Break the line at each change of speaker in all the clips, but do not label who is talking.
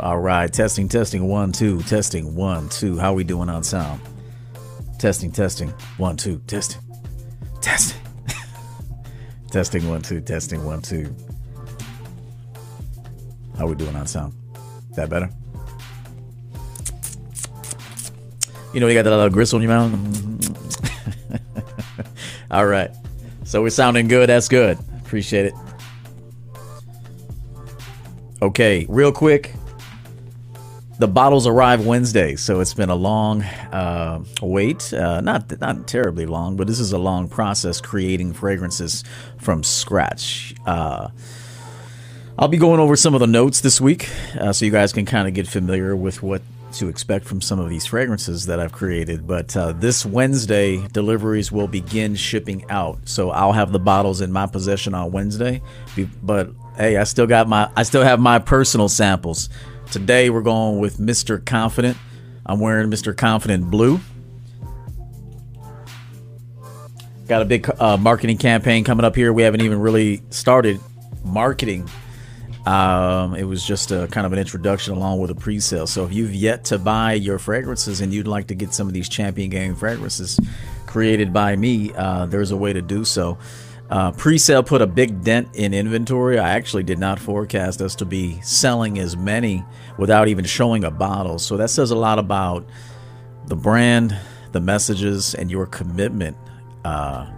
All right, testing, testing, one, two, testing, one, two. How we doing on sound? Testing, testing, one, two, testing, testing, testing, one, two, testing, one, two. How we doing on sound? That better? You know, you got that little gristle in your mouth. All right, so we're sounding good. That's good. Appreciate it. Okay, real quick. The bottles arrive Wednesday, so it's been a long uh, wait. Uh, not not terribly long, but this is a long process creating fragrances from scratch. Uh, I'll be going over some of the notes this week, uh, so you guys can kind of get familiar with what to expect from some of these fragrances that I've created. But uh, this Wednesday, deliveries will begin shipping out. So I'll have the bottles in my possession on Wednesday. But hey, I still got my I still have my personal samples. Today we're going with Mr. Confident. I'm wearing Mr. Confident blue. Got a big uh, marketing campaign coming up here. We haven't even really started marketing um, it was just a kind of an introduction along with a pre-sale. So if you've yet to buy your fragrances and you'd like to get some of these Champion Game fragrances created by me, uh, there's a way to do so. Uh, pre-sale put a big dent in inventory. I actually did not forecast us to be selling as many without even showing a bottle. So that says a lot about the brand, the messages, and your commitment uh,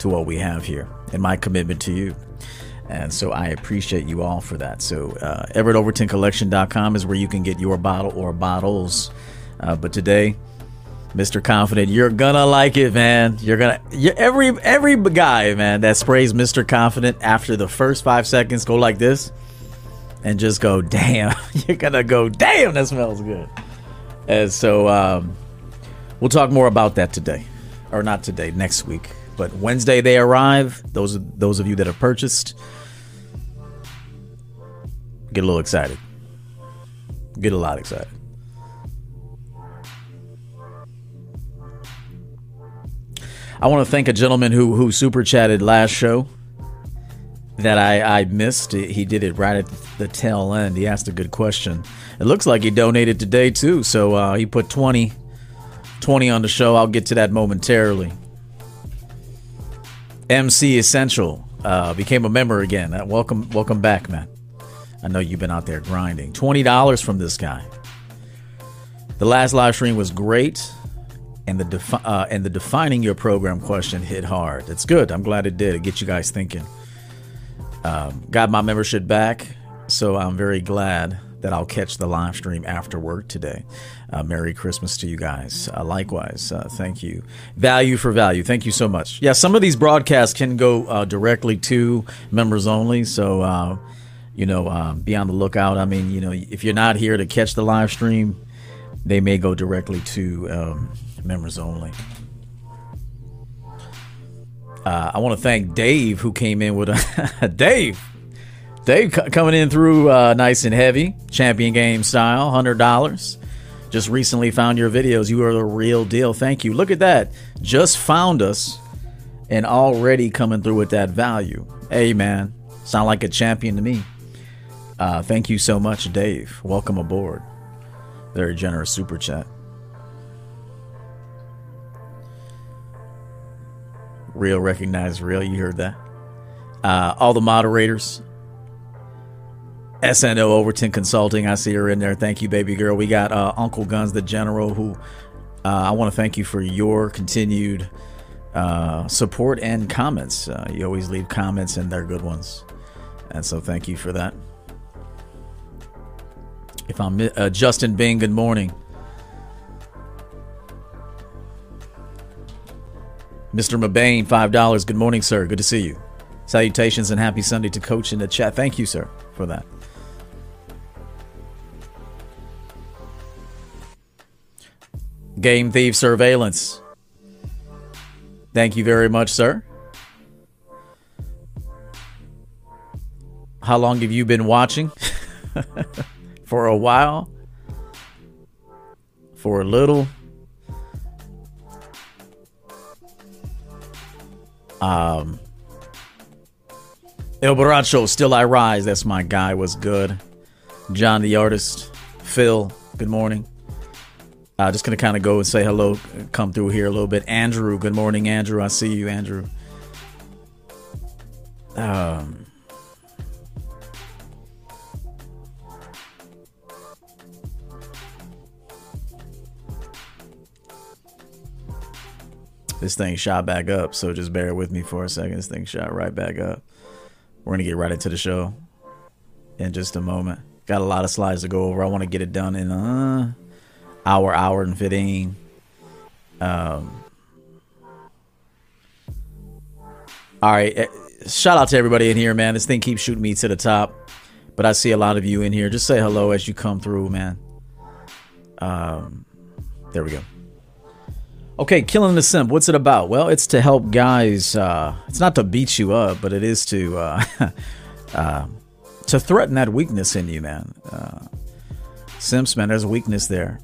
to what we have here, and my commitment to you. And so I appreciate you all for that. So uh, EverettOvertonCollection.com is where you can get your bottle or bottles. Uh, but today, Mr. Confident, you're gonna like it, man. You're gonna you're, every every guy, man, that sprays Mr. Confident after the first five seconds go like this, and just go, damn. You're gonna go, damn. That smells good. And so um, we'll talk more about that today, or not today, next week. But Wednesday they arrive. Those those of you that have purchased get a little excited. Get a lot excited. I want to thank a gentleman who who super chatted last show that I, I missed. He did it right at the tail end. He asked a good question. It looks like he donated today too. So uh, he put 20, 20 on the show. I'll get to that momentarily. MC Essential uh, became a member again. Uh, welcome, welcome back, man. I know you've been out there grinding. $20 from this guy. The last live stream was great, and the defi- uh, and the defining your program question hit hard. It's good. I'm glad it did. It gets you guys thinking. Um, got my membership back, so I'm very glad that I'll catch the live stream after work today. Uh, Merry Christmas to you guys. Uh, likewise, uh, thank you. Value for value. Thank you so much. Yeah, some of these broadcasts can go uh, directly to members only, so uh, you know, um, be on the lookout. I mean, you know, if you're not here to catch the live stream, they may go directly to um, members only. Uh, I want to thank Dave who came in with a Dave. Dave coming in through uh, nice and heavy, champion game style, hundred dollars. Just recently found your videos. You are the real deal. Thank you. Look at that. Just found us and already coming through with that value. Hey man, sound like a champion to me. Uh, thank you so much, Dave. Welcome aboard. Very generous super chat. Real recognize real. You heard that. Uh, all the moderators. SNO Overton Consulting. I see her in there. Thank you, baby girl. We got uh, Uncle Guns, the general, who uh, I want to thank you for your continued uh, support and comments. Uh, you always leave comments, and they're good ones. And so thank you for that. If I'm uh, Justin Bing, good morning. Mr. Mabane, $5. Good morning, sir. Good to see you. Salutations and happy Sunday to Coach in the chat. Thank you, sir, for that. Game Thief Surveillance. Thank you very much, sir. How long have you been watching? for a while, for a little. Um, El Baracho, Still I Rise. That's my guy. Was good. John the artist, Phil, good morning. Uh, just gonna kind of go and say hello, come through here a little bit. Andrew, good morning, Andrew. I see you, Andrew. Um, this thing shot back up, so just bear with me for a second. This thing shot right back up. We're gonna get right into the show in just a moment. Got a lot of slides to go over. I want to get it done in uh hour, hour and fifteen. Um. All right. Eh, shout out to everybody in here, man. This thing keeps shooting me to the top, but I see a lot of you in here. Just say hello as you come through, man. Um, there we go. Okay, killing the simp. What's it about? Well, it's to help guys. Uh, it's not to beat you up, but it is to uh, uh, to threaten that weakness in you, man. Uh, simps, man, there's a weakness there,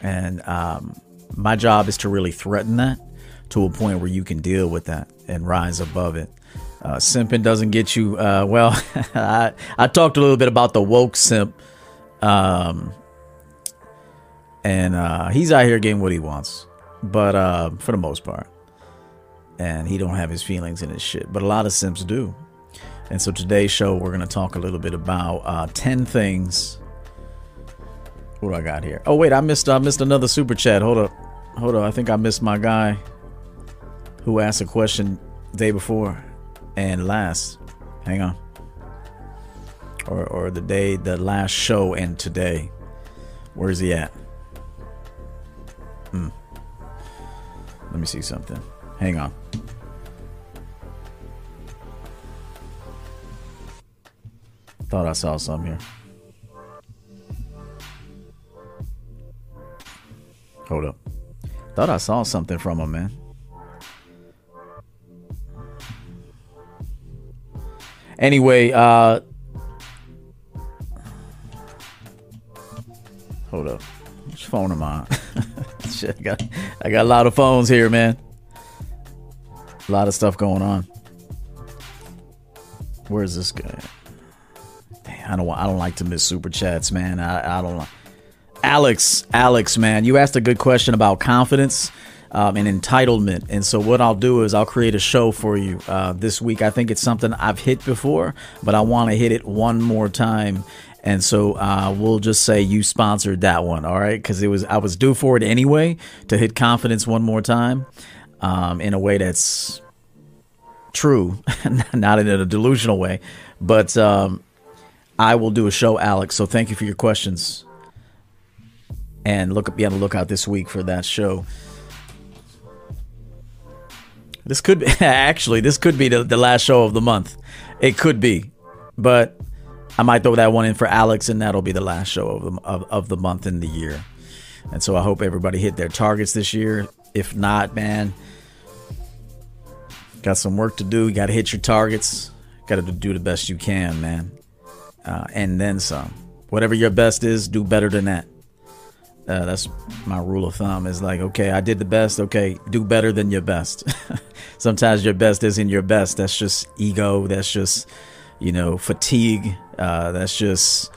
and um, my job is to really threaten that to a point where you can deal with that and rise above it. Uh, simping doesn't get you. Uh, well, I I talked a little bit about the woke simp, um, and uh, he's out here getting what he wants but uh, for the most part. And he don't have his feelings in his shit, but a lot of simps do. And so today's show, we're gonna talk a little bit about uh, ten things. What do I got here? Oh wait, I missed I missed another super chat. Hold up, hold up. I think I missed my guy who asked a question day before and last. Hang on. Or or the day, the last show and today. Where's he at? Hmm. Let me see something. Hang on. Thought I saw some here. Hold up. Thought I saw something from him, man. Anyway, uh Hold up. Phone am I? Shit, I got I got a lot of phones here, man. A lot of stuff going on. Where's this guy? I don't I don't like to miss super chats, man. I, I don't like Alex, Alex, man, you asked a good question about confidence um, and entitlement. And so, what I'll do is I'll create a show for you uh, this week. I think it's something I've hit before, but I want to hit it one more time and so uh, we'll just say you sponsored that one, all right? Because it was I was due for it anyway to hit confidence one more time, um, in a way that's true, not in a delusional way. But um, I will do a show, Alex. So thank you for your questions, and look be on the lookout this week for that show. This could be actually this could be the, the last show of the month. It could be, but I might throw that one in for Alex, and that'll be the last show of the, of, of the month and the year. And so I hope everybody hit their targets this year. If not, man, got some work to do. You got to hit your targets. Got to do the best you can, man. Uh, and then some. Whatever your best is, do better than that. Uh, that's my rule of thumb. Is like, okay, I did the best. Okay, do better than your best. Sometimes your best isn't your best. That's just ego. That's just, you know, fatigue. Uh, that's just,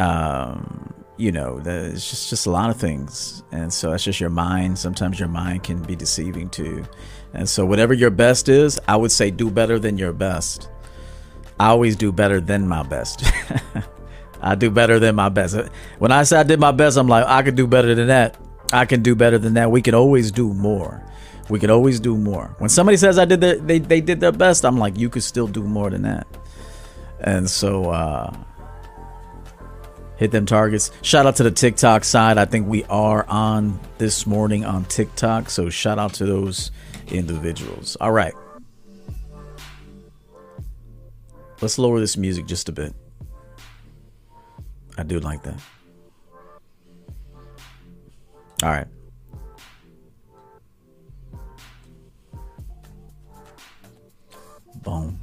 um, you know, it's just just a lot of things, and so that's just your mind. Sometimes your mind can be deceiving too, and so whatever your best is, I would say do better than your best. I always do better than my best. I do better than my best. When I say I did my best, I'm like I could do better than that. I can do better than that. We can always do more. We can always do more. When somebody says I did their, they they did their best, I'm like you could still do more than that. And so uh, hit them targets. Shout out to the TikTok side. I think we are on this morning on TikTok. So shout out to those individuals. All right. Let's lower this music just a bit. I do like that. All right. Boom.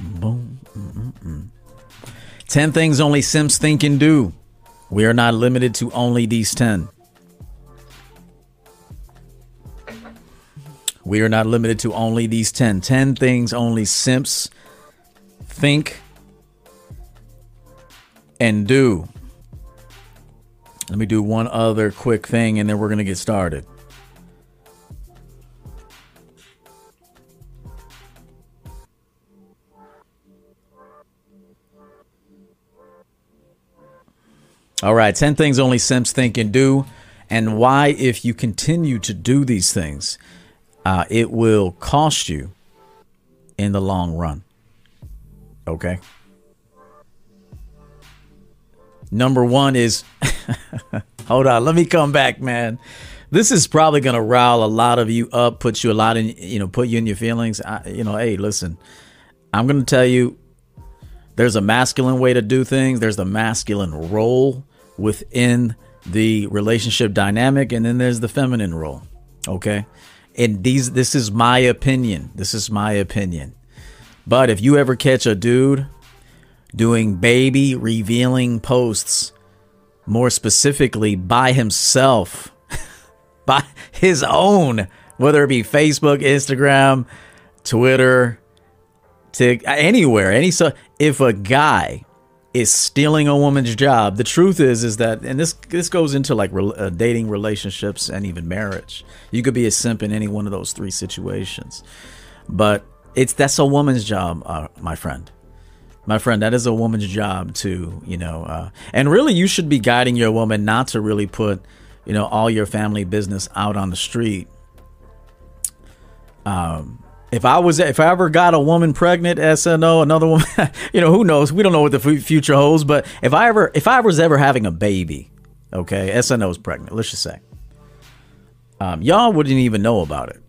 Boom. Mm-mm-mm. 10 things only Simps think and do. We are not limited to only these 10. We are not limited to only these 10. 10 things only Simps think and do. Let me do one other quick thing and then we're going to get started. All right, 10 things only simps think and do, and why, if you continue to do these things, uh, it will cost you in the long run. Okay. Number one is hold on, let me come back, man. This is probably gonna rile a lot of you up, put you a lot in, you know, put you in your feelings. I, you know, hey, listen, I'm gonna tell you, there's a masculine way to do things. There's the masculine role within the relationship dynamic, and then there's the feminine role. Okay, and these, this is my opinion. This is my opinion. But if you ever catch a dude doing baby revealing posts, more specifically by himself, by his own, whether it be Facebook, Instagram, Twitter, to anywhere, any so if a guy is stealing a woman's job, the truth is is that, and this this goes into like re, uh, dating, relationships, and even marriage. You could be a simp in any one of those three situations, but it's that's a woman's job, uh, my friend my friend, that is a woman's job to, you know, uh, and really you should be guiding your woman not to really put, you know, all your family business out on the street. Um, if I was, if I ever got a woman pregnant, SNO, another woman, you know, who knows? We don't know what the future holds. But if I ever, if I was ever having a baby, okay, SNO is pregnant. Let's just say, um, y'all wouldn't even know about it.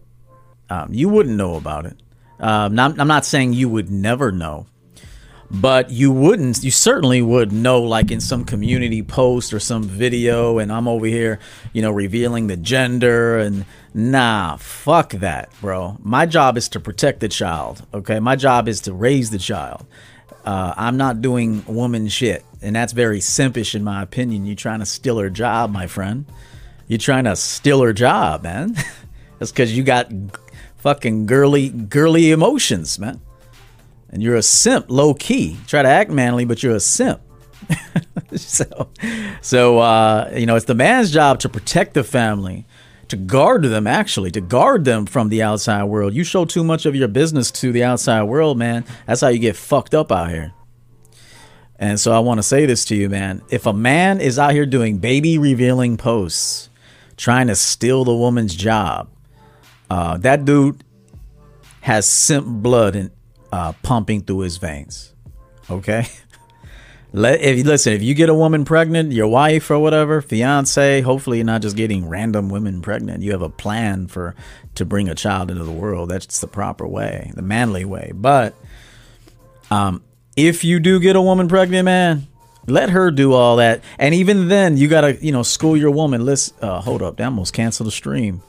Um, you wouldn't know about it. Um, not, I'm not saying you would never know, but you wouldn't you certainly would know like in some community post or some video and i'm over here you know revealing the gender and nah fuck that bro. My job is to protect the child okay? My job is to raise the child. Uh, i'm not doing woman shit and that's very simpish in my opinion. You're trying to steal her job my friend. You're trying to steal her job man. That's because you got fucking girly girly emotions man and you're a simp low key. Try to act manly, but you're a simp. so, so uh, you know, it's the man's job to protect the family, to guard them. Actually, to guard them from the outside world. You show too much of your business to the outside world, man. That's how you get fucked up out here. And so I want to say this to you, man. If a man is out here doing baby revealing posts, trying to steal the woman's job, uh, that dude has simp blood in, uh, pumping through his veins. Okay. Let if listen, if you get a woman pregnant, your wife or whatever, fiance, hopefully you're not just getting random women pregnant. You have a plan for to bring a child into the world. That's the proper way, the manly way. But um, if you do get a woman pregnant, man, let her do all that. And even then, you gotta, you know, school your woman. Let's uh, hold up. That almost cancel the stream.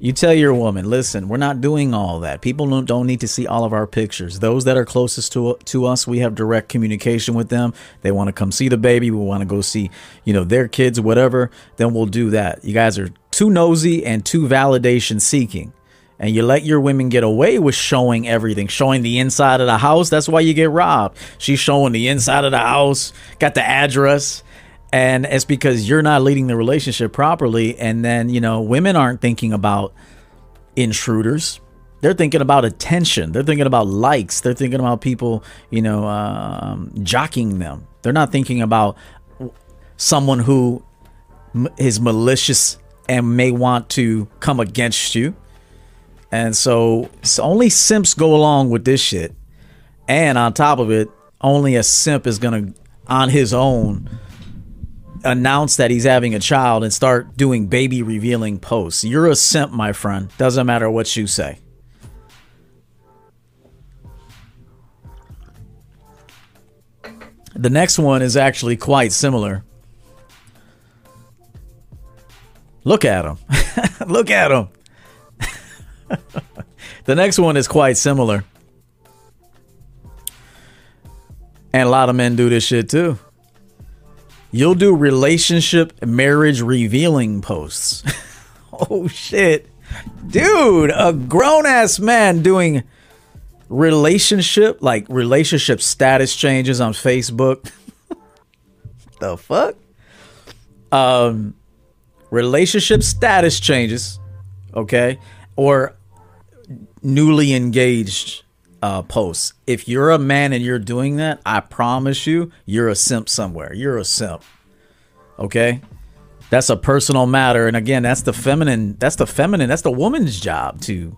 You tell your woman, listen, we're not doing all that. People don't need to see all of our pictures. Those that are closest to to us, we have direct communication with them. They want to come see the baby. We want to go see, you know, their kids, whatever. Then we'll do that. You guys are too nosy and too validation seeking. And you let your women get away with showing everything, showing the inside of the house. That's why you get robbed. She's showing the inside of the house, got the address and it's because you're not leading the relationship properly. And then you know women aren't thinking about intruders. They're thinking about attention. They're thinking about likes. They're thinking about people you know um, jockeying them. They're not thinking about someone who is malicious and may want to come against you. And so, only simps go along with this shit. And on top of it only a simp is gonna on his own announce that he's having a child and start doing baby revealing posts. You're a simp, my friend. Doesn't matter what you say. The next one is actually quite similar. Look at him. Look at him. the next one is quite similar. And a lot of men do this shit too. You'll do relationship marriage revealing posts. oh shit. Dude, a grown ass man doing relationship like relationship status changes on Facebook. the fuck? Um, relationship status changes, okay, or newly engaged uh, posts. If you're a man and you're doing that, I promise you, you're a simp somewhere. You're a simp. Okay? That's a personal matter. And again, that's the feminine, that's the feminine, that's the woman's job to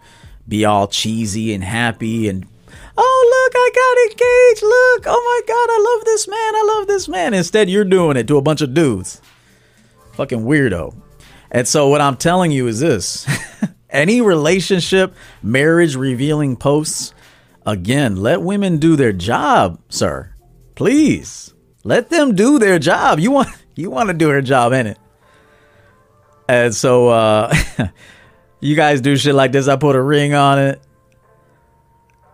be all cheesy and happy and oh look, I got engaged. Look, oh my god, I love this man. I love this man. Instead, you're doing it to a bunch of dudes. Fucking weirdo. And so what I'm telling you is this. Any relationship, marriage revealing posts Again, let women do their job, sir. Please. Let them do their job. You want you want to do her job, ain't it? And so uh you guys do shit like this, I put a ring on it.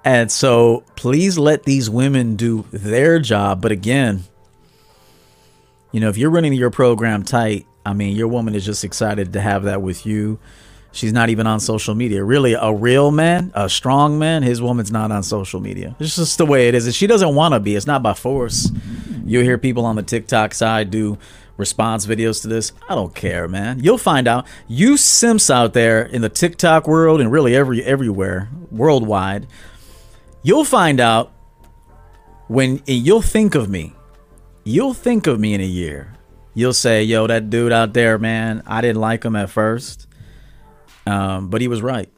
And so please let these women do their job. But again, you know, if you're running your program tight, I mean, your woman is just excited to have that with you. She's not even on social media. Really, a real man, a strong man, his woman's not on social media. It's just the way it is. And she doesn't want to be. It's not by force. You hear people on the TikTok side do response videos to this. I don't care, man. You'll find out. You simps out there in the TikTok world and really every everywhere worldwide, you'll find out when you'll think of me. You'll think of me in a year. You'll say, "Yo, that dude out there, man, I didn't like him at first. Um, but he was right.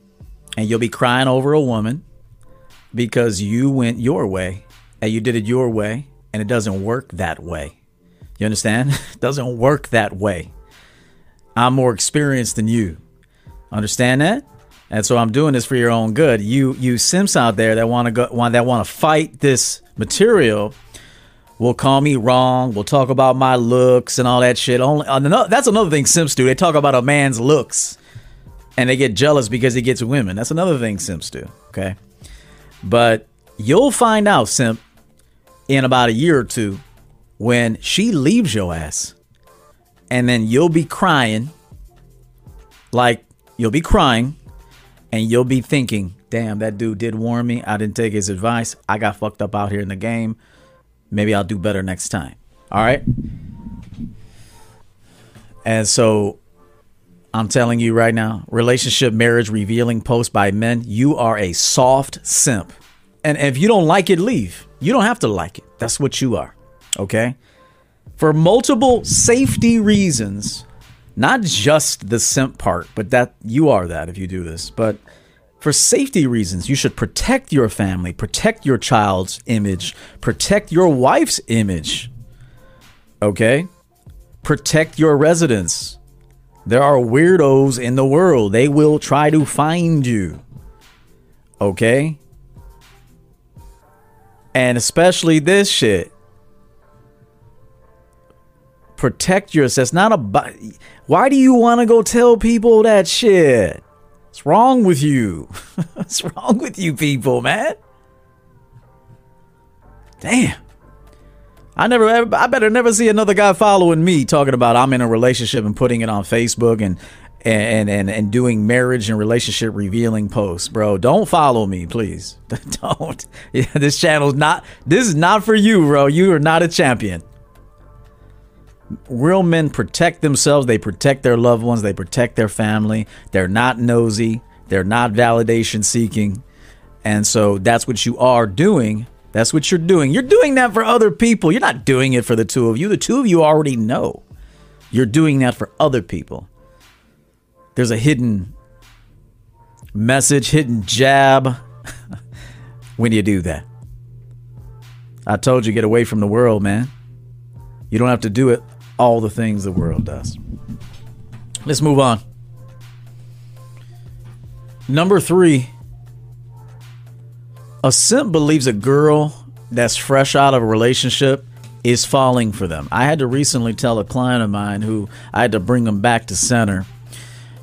And you'll be crying over a woman because you went your way and you did it your way and it doesn't work that way. You understand? it doesn't work that way. I'm more experienced than you. Understand that? And so I'm doing this for your own good. You you simps out there that want to go want that want to fight this material will call me wrong. Will talk about my looks and all that shit. Only that's another thing simps do. They talk about a man's looks and they get jealous because he gets women. That's another thing simps do. Okay. But you'll find out, simp, in about a year or two when she leaves your ass. And then you'll be crying. Like, you'll be crying and you'll be thinking, damn, that dude did warn me. I didn't take his advice. I got fucked up out here in the game. Maybe I'll do better next time. All right. And so I'm telling you right now, relationship marriage revealing post by men, you are a soft simp. And if you don't like it, leave. You don't have to like it. That's what you are. Okay? For multiple safety reasons, not just the simp part, but that you are that if you do this. But for safety reasons, you should protect your family, protect your child's image, protect your wife's image. Okay? Protect your residence there are weirdos in the world. They will try to find you. Okay? And especially this shit. Protect yourself. It's not a. Why do you want to go tell people that shit? What's wrong with you? What's wrong with you people, man? Damn. I never, I better never see another guy following me talking about I'm in a relationship and putting it on Facebook and and and and doing marriage and relationship revealing posts, bro. Don't follow me, please. Don't. Yeah, this channel's not. This is not for you, bro. You are not a champion. Real men protect themselves. They protect their loved ones. They protect their family. They're not nosy. They're not validation seeking. And so that's what you are doing that's what you're doing. You're doing that for other people. You're not doing it for the two of you. The two of you already know. You're doing that for other people. There's a hidden message, hidden jab when you do that. I told you, get away from the world, man. You don't have to do it all the things the world does. Let's move on. Number three a simp believes a girl that's fresh out of a relationship is falling for them. I had to recently tell a client of mine who I had to bring him back to center.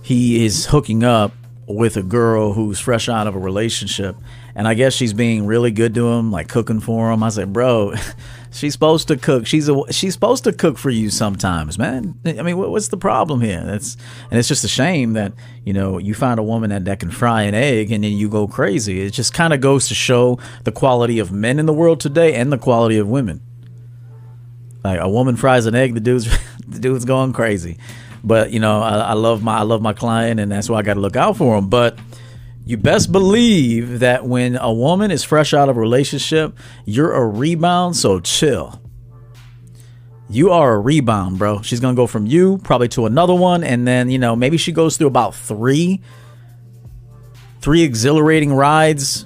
He is hooking up with a girl who's fresh out of a relationship, and I guess she's being really good to him, like cooking for him. I said, "Bro, She's supposed to cook. She's a she's supposed to cook for you sometimes, man. I mean, what, what's the problem here? That's and it's just a shame that you know you find a woman that that can fry an egg and then you go crazy. It just kind of goes to show the quality of men in the world today and the quality of women. Like a woman fries an egg, the dude's the dude's going crazy. But you know, I, I love my I love my client, and that's why I got to look out for him. But you best believe that when a woman is fresh out of a relationship, you're a rebound. So chill. You are a rebound, bro. She's gonna go from you probably to another one, and then you know maybe she goes through about three, three exhilarating rides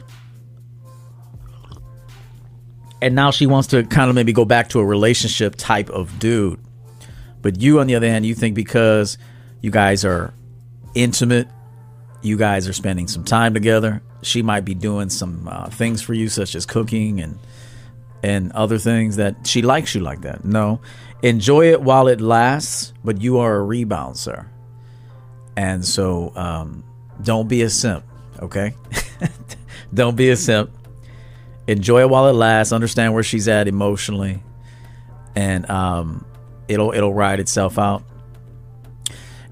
and now she wants to kind of maybe go back to a relationship type of dude. But you, on the other hand, you think because you guys are intimate, you guys are spending some time together. She might be doing some uh, things for you, such as cooking and and other things that she likes you like that. No, enjoy it while it lasts, but you are a rebound, sir. And so, um, don't be a simp, okay? don't be a simp enjoy it while it lasts. Understand where she's at emotionally, and um, it'll it'll ride itself out.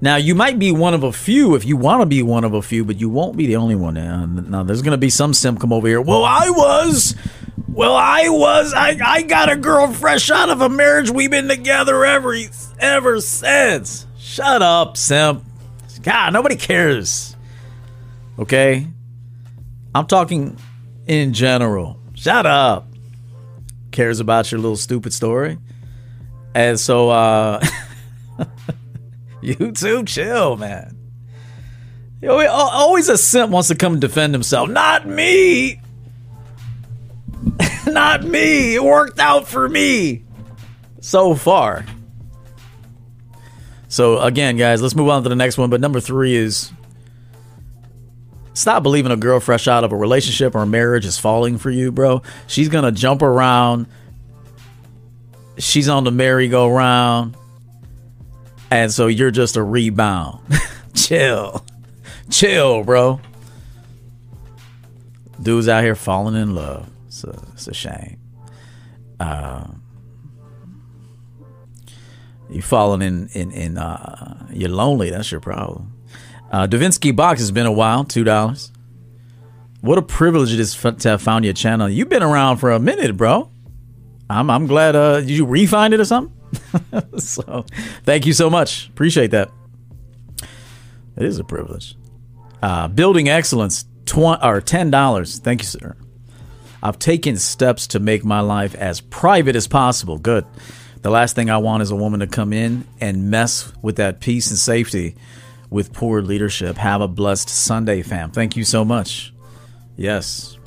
Now you might be one of a few if you want to be one of a few, but you won't be the only one. Now, there's gonna be some simp come over here. Well, I was. Well, I was. I I got a girl fresh out of a marriage. We've been together ever ever since. Shut up, simp. God, nobody cares. Okay, I'm talking in general. Shut up. Cares about your little stupid story. And so, uh, YouTube, chill, man. Always a simp wants to come defend himself. Not me. Not me. It worked out for me so far. So again, guys, let's move on to the next one. But number three is Stop believing a girl fresh out of a relationship or marriage is falling for you, bro. She's gonna jump around. She's on the merry-go-round. And so you're just a rebound. Chill. Chill, bro. Dudes out here falling in love. It's a, it's a shame. Uh, you falling in in in uh, you're lonely. That's your problem. Uh, Davinsky Box has been a while, two dollars. What a privilege it is to have found your channel. You've been around for a minute, bro. I'm I'm glad. Uh, did you refind it or something? so, thank you so much. Appreciate that. It is a privilege. Uh, building excellence, tw- or ten dollars. Thank you, sir. I've taken steps to make my life as private as possible. Good. The last thing I want is a woman to come in and mess with that peace and safety with poor leadership. Have a blessed Sunday, fam. Thank you so much. Yes.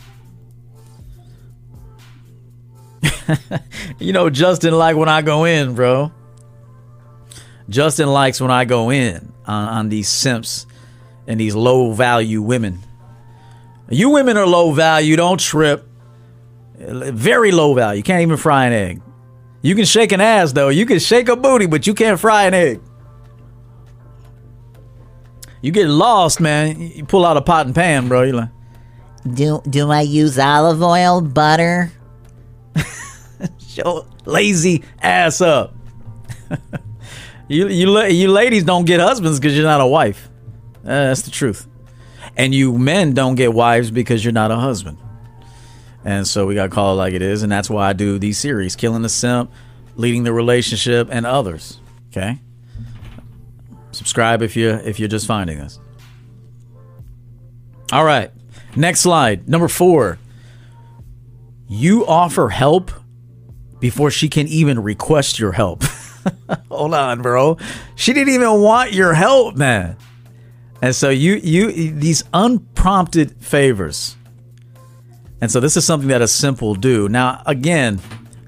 you know, Justin like when I go in, bro. Justin likes when I go in on, on these simps and these low value women. You women are low value, don't trip. Very low value. You can't even fry an egg. You can shake an ass though. You can shake a booty, but you can't fry an egg. You get lost, man. You pull out a pot and pan, bro. You like,
do do I use olive oil, butter?
Show lazy ass up. you you you ladies don't get husbands because you're not a wife. Uh, that's the truth. And you men don't get wives because you're not a husband. And so we got to call it like it is, and that's why I do these series: killing the simp, leading the relationship, and others. Okay. Subscribe if you if you're just finding us. All right. Next slide. Number 4. You offer help before she can even request your help. Hold on, bro. She didn't even want your help, man. And so you you these unprompted favors. And so this is something that a simple do. Now, again,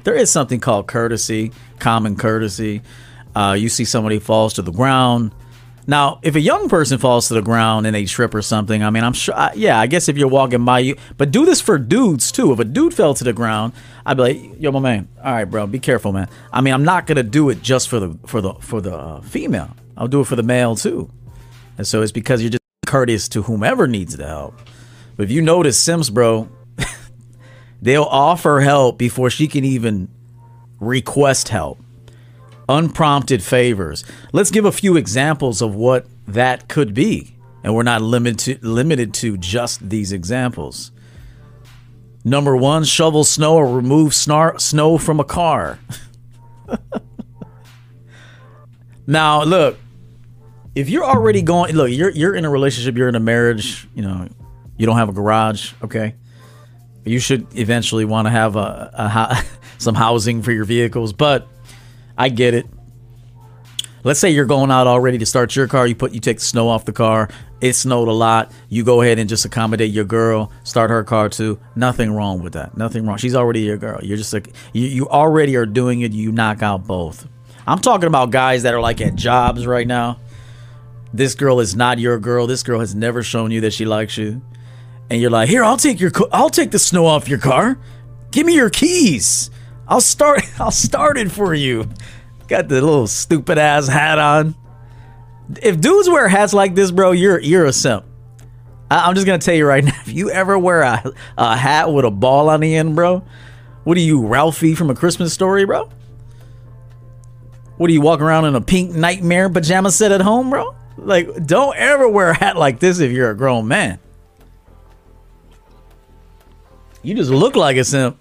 there is something called courtesy, common courtesy. Uh, you see somebody falls to the ground. Now, if a young person falls to the ground and they trip or something, I mean, I'm sure, yeah, I guess if you're walking by you, but do this for dudes too. If a dude fell to the ground, I'd be like, yo, my man, all right, bro, be careful, man. I mean, I'm not gonna do it just for the for the for the uh, female. I'll do it for the male too. And so it's because you're just courteous to whomever needs the help. But if you notice simps, bro, they'll offer help before she can even request help unprompted favors. Let's give a few examples of what that could be. And we're not limited to, limited to just these examples. Number one, shovel snow or remove snow from a car. now, look, if you're already going, look, you're you're in a relationship, you're in a marriage, you know, you don't have a garage, okay? You should eventually want to have a, a some housing for your vehicles, but I get it. Let's say you're going out already to start your car. You put you take the snow off the car. It snowed a lot. You go ahead and just accommodate your girl. Start her car too. Nothing wrong with that. Nothing wrong. She's already your girl. You're just like you. You already are doing it. You knock out both. I'm talking about guys that are like at jobs right now. This girl is not your girl. This girl has never shown you that she likes you, and you're like, here, I'll take your, I'll take the snow off your car. Give me your keys. I'll start, I'll start it for you. Got the little stupid ass hat on. If dudes wear hats like this, bro, you're you're a simp. I, am just gonna tell you right now. If you ever wear a, a hat with a ball on the end, bro, what are you, Ralphie from a Christmas story, bro? What are you walking around in a pink nightmare pajama set at home, bro? Like, don't ever wear a hat like this if you're a grown man. You just look like a simp.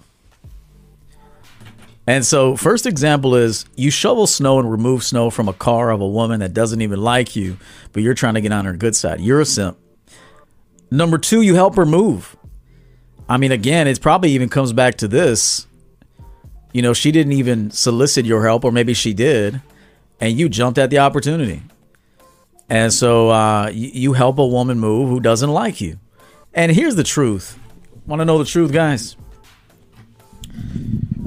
And so, first example is you shovel snow and remove snow from a car of a woman that doesn't even like you, but you're trying to get on her good side. You're a simp. Number two, you help her move. I mean, again, it probably even comes back to this. You know, she didn't even solicit your help, or maybe she did, and you jumped at the opportunity. And so uh, you, help a woman move who doesn't like you. And here's the truth. Want to know the truth, guys?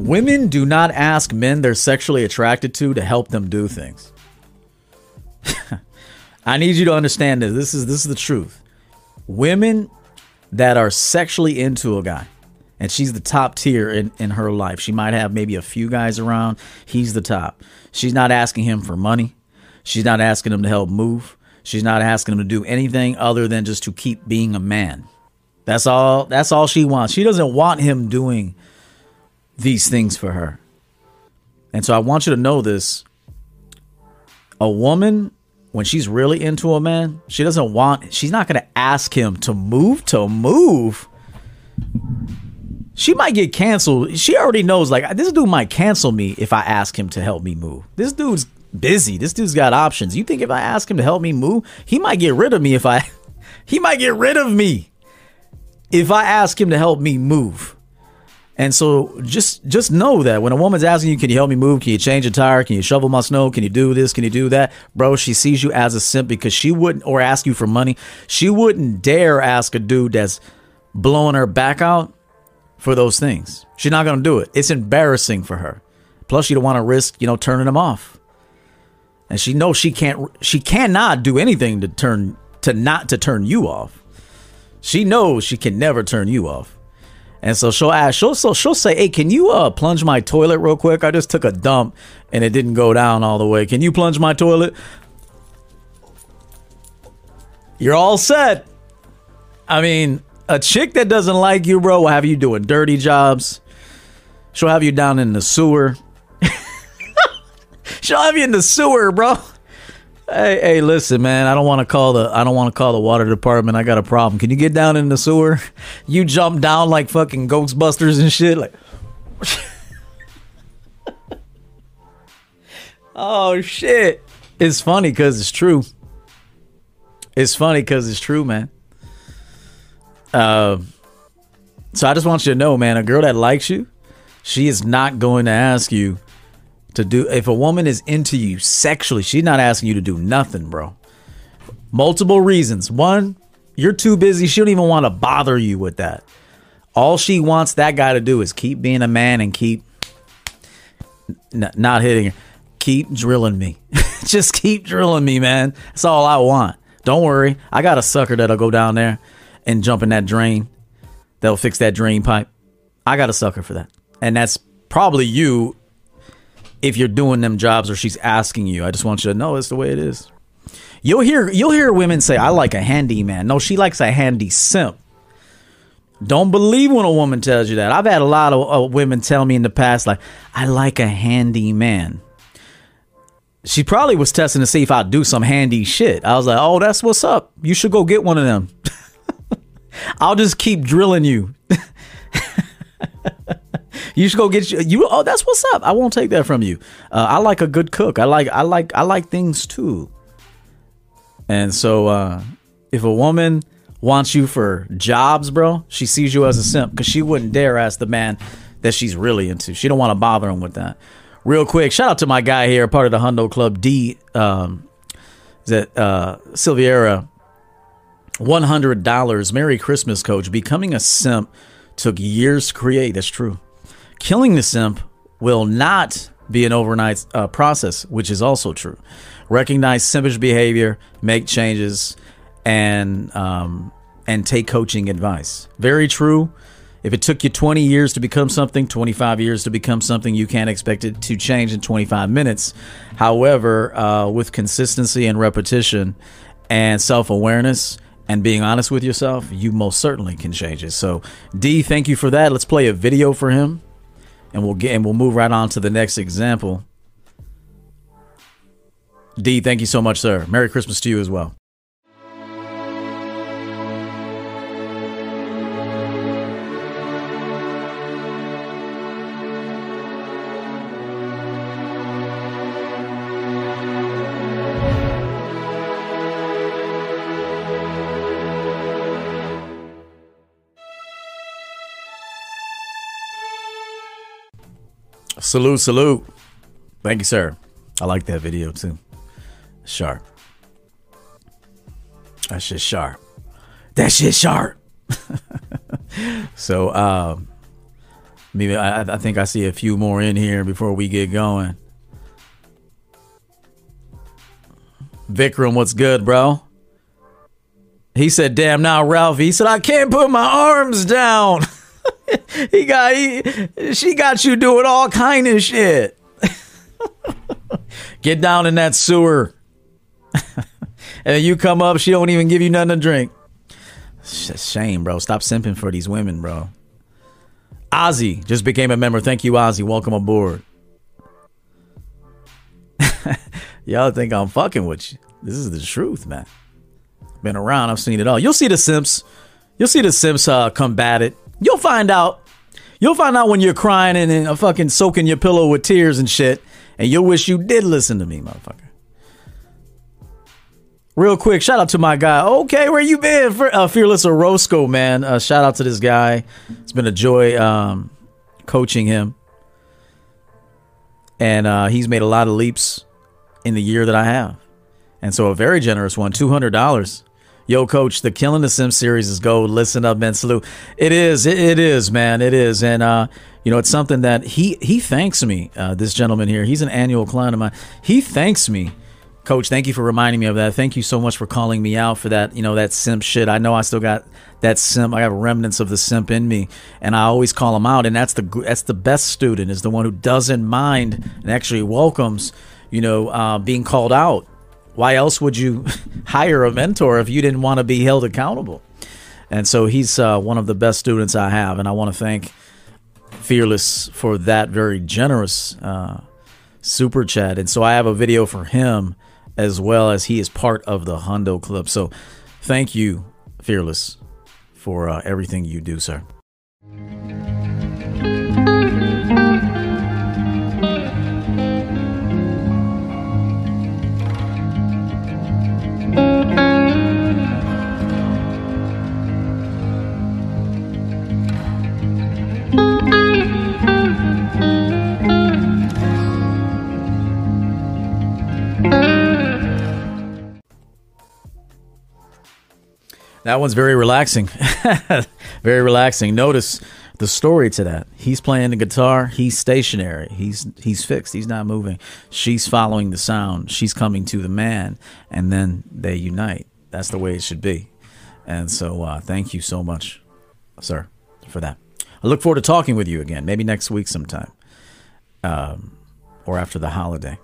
Women do not ask men they're sexually attracted to to help them do things. I need you to understand this. This is this is the truth. Women that are sexually into a guy, and she's the top tier in, in her life. She might have maybe a few guys around. He's the top. She's not asking him for money. She's not asking him to help move. She's not asking him to do anything other than just to keep being a man. That's all that's all she wants. She doesn't want him doing these things for her. And so I want you to know this. A woman, when she's really into a man, she doesn't want, she's not going to ask him to move, to move. She might get canceled. She already knows, like, this dude might cancel me if I ask him to help me move. This dude's busy. This dude's got options. You think if I ask him to help me move, he might get rid of me if I, he might get rid of me if I ask him to help me move. And so just just know that when a woman's asking you, can you help me move? Can you change a tire? Can you shovel my snow? Can you do this? Can you do that? Bro, she sees you as a simp because she wouldn't or ask you for money. She wouldn't dare ask a dude that's blowing her back out for those things. She's not gonna do it. It's embarrassing for her. Plus, she don't want to risk, you know, turning him off. And she knows she can't she cannot do anything to turn to not to turn you off. She knows she can never turn you off. And so she'll ask, she'll so she'll say, "Hey, can you uh plunge my toilet real quick? I just took a dump and it didn't go down all the way. Can you plunge my toilet?" You're all set. I mean, a chick that doesn't like you, bro, will have you doing dirty jobs. She'll have you down in the sewer. She'll have you in the sewer, bro. Hey, hey, listen, man. I don't want to call the I don't want to call the water department. I got a problem. Can you get down in the sewer? You jump down like fucking Ghostbusters and shit. Like, oh shit! It's funny because it's true. It's funny because it's true, man. Uh, so I just want you to know, man. A girl that likes you, she is not going to ask you to do if a woman is into you sexually, she's not asking you to do nothing, bro. Multiple reasons. One, you're too busy. She don't even want to bother you with that. All she wants that guy to do is keep being a man and keep n- not hitting her. Keep drilling me. Just keep drilling me, man. That's all I want. Don't worry. I got a sucker that'll go down there and jump in that drain. That'll fix that drain pipe. I got a sucker for that. And that's probably you if you're doing them jobs or she's asking you. I just want you to know it's the way it is. You'll hear you'll hear women say, "I like a handy man." No, she likes a handy simp. Don't believe when a woman tells you that. I've had a lot of uh, women tell me in the past, like, "I like a handy man." She probably was testing to see if I'd do some handy shit. I was like, "Oh, that's what's up. You should go get one of them." I'll just keep drilling you. you should go get you, you. Oh, that's what's up. I won't take that from you. Uh, I like a good cook. I like I like I like things too. And so, uh, if a woman wants you for jobs, bro, she sees you as a simp because she wouldn't dare ask the man that she's really into. She don't want to bother him with that. Real quick, shout out to my guy here, part of the Hundo Club, D. Um, that uh, Silviera? One hundred dollars. Merry Christmas, Coach. Becoming a simp took years to create. That's true. Killing the simp will not be an overnight uh, process, which is also true. Recognize simpish behavior, make changes, and um, and take coaching advice. Very true. If it took you 20 years to become something, 25 years to become something, you can't expect it to change in 25 minutes. However, uh, with consistency and repetition and self awareness, and being honest with yourself, you most certainly can change it. So, D, thank you for that. Let's play a video for him, and we'll get and we'll move right on to the next example. D, thank you so much, sir. Merry Christmas to you as well. Salute, salute. Thank you, sir. I like that video too. Sharp. That shit sharp. That shit sharp. so, um, maybe I, I think I see a few more in here before we get going. Vikram, what's good, bro? He said, "Damn, now Ralphie." He said, "I can't put my arms down." he got he, she got you doing all kind of shit. Get down in that sewer. and you come up, she don't even give you nothing to drink. Shame, bro. Stop simping for these women, bro. Ozzy just became a member. Thank you, Ozzy. Welcome aboard. Y'all think I'm fucking with you. This is the truth, man. Been around, I've seen it all. You'll see the Simps. You'll see the Simps uh, combat it. You'll find out. You'll find out when you're crying and, and fucking soaking your pillow with tears and shit, and you'll wish you did listen to me, motherfucker. Real quick, shout out to my guy. Okay, where you been? Uh, Fearless Orozco, man. Uh, shout out to this guy. It's been a joy um, coaching him. And uh, he's made a lot of leaps in the year that I have. And so a very generous one, $200 Yo, coach, the Killing the Simp series is gold. Listen up, man. Salute. It is. It, is, man. It is. And, uh, you know, it's something that he, he thanks me, uh, this gentleman here. He's an annual client of mine. He thanks me. Coach, thank you for reminding me of that. Thank you so much for calling me out for that, you know, that simp shit. I know I still got that simp. I have remnants of the simp in me, and I always call him out. And that's the that's the best student is the one who doesn't mind and actually welcomes, you know, uh, being called out why else would you hire a mentor if you didn't want to be held accountable? And so he's uh, one of the best students I have, and I want to thank Fearless for that very generous uh, super chat. And so I have a video for him as well as he is part of the Hundo Club. So thank you, Fearless, for uh, everything you do, sir. That one's very relaxing. very relaxing. Notice the story to that. He's playing the guitar. He's stationary. He's he's fixed. He's not moving. She's following the sound. She's coming to the man, and then they unite. That's the way it should be. And so, uh, thank you so much, sir, for that. I look forward to talking with you again. Maybe next week sometime, um, or after the holiday.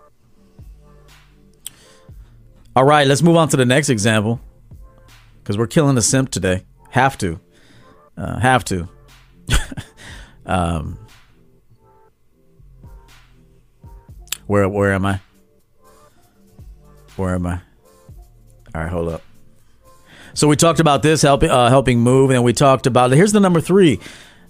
All right, let's move on to the next example because we're killing the simp today. Have to, uh, have to. um, where where am I? Where am I? All right, hold up. So we talked about this helping uh, helping move, and we talked about here's the number three.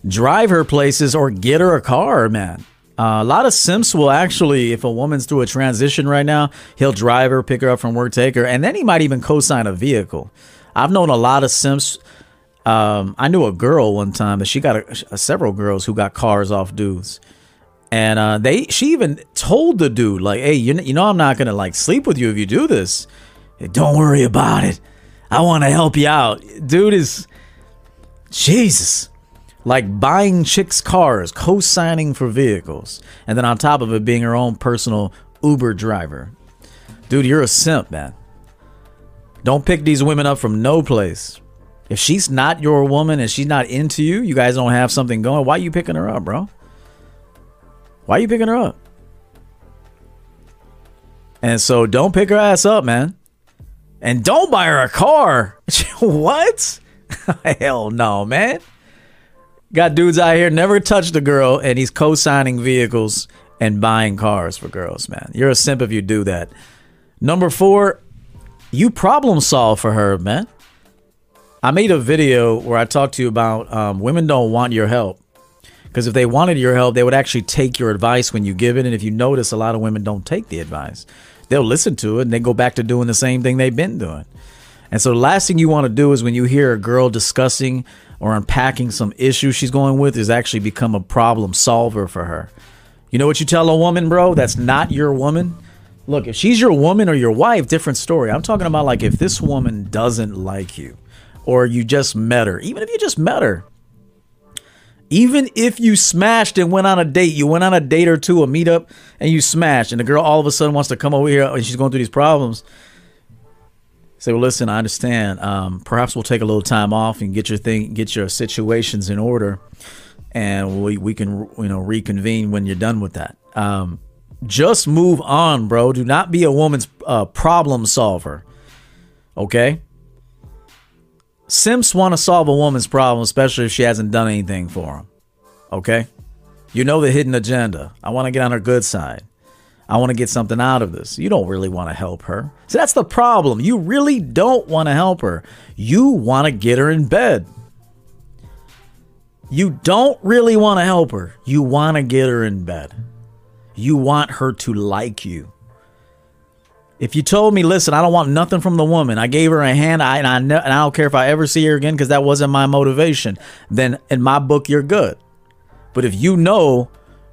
drive her places or get her a car, man. Uh, a lot of simps will actually, if a woman's through a transition right now, he'll drive her, pick her up from work, take her, and then he might even co-sign a vehicle. I've known a lot of simps. Um, I knew a girl one time that she got a, a, several girls who got cars off dudes, and uh, they she even told the dude like, "Hey, you, you know I'm not gonna like sleep with you if you do this. Don't worry about it. I want to help you out." Dude is Jesus like buying chicks' cars, co signing for vehicles, and then on top of it, being her own personal Uber driver. Dude, you're a simp, man. Don't pick these women up from no place. If she's not your woman and she's not into you, you guys don't have something going, why are you picking her up, bro? Why are you picking her up? And so don't pick her ass up, man. And don't buy her a car. what? Hell no, man. Got dudes out here never touched a girl, and he's co-signing vehicles and buying cars for girls. Man, you're a simp if you do that. Number four, you problem solve for her, man. I made a video where I talked to you about um, women don't want your help because if they wanted your help, they would actually take your advice when you give it. And if you notice, a lot of women don't take the advice. They'll listen to it and they go back to doing the same thing they've been doing. And so the last thing you want to do is when you hear a girl discussing or unpacking some issue she's going with is actually become a problem solver for her. You know what you tell a woman, bro? That's not your woman. Look, if she's your woman or your wife, different story. I'm talking about like if this woman doesn't like you or you just met her, even if you just met her, even if you smashed and went on a date, you went on a date or two, a meetup, and you smashed, and the girl all of a sudden wants to come over here and she's going through these problems say, well, listen, I understand. Um, perhaps we'll take a little time off and get your thing, get your situations in order, and we we can you know reconvene when you're done with that. Um, just move on, bro. Do not be a woman's uh, problem solver. Okay. Simps want to solve a woman's problem, especially if she hasn't done anything for them. Okay. You know the hidden agenda. I want to get on her good side. I want to get something out of this. You don't really want to help her. So that's the problem. You really don't want to help her. You want to get her in bed. You don't really want to help her. You want to get her in bed. You want her to like you. If you told me, listen, I don't want nothing from the woman, I gave her a hand, I, and, I, and I don't care if I ever see her again because that wasn't my motivation, then in my book, you're good. But if you know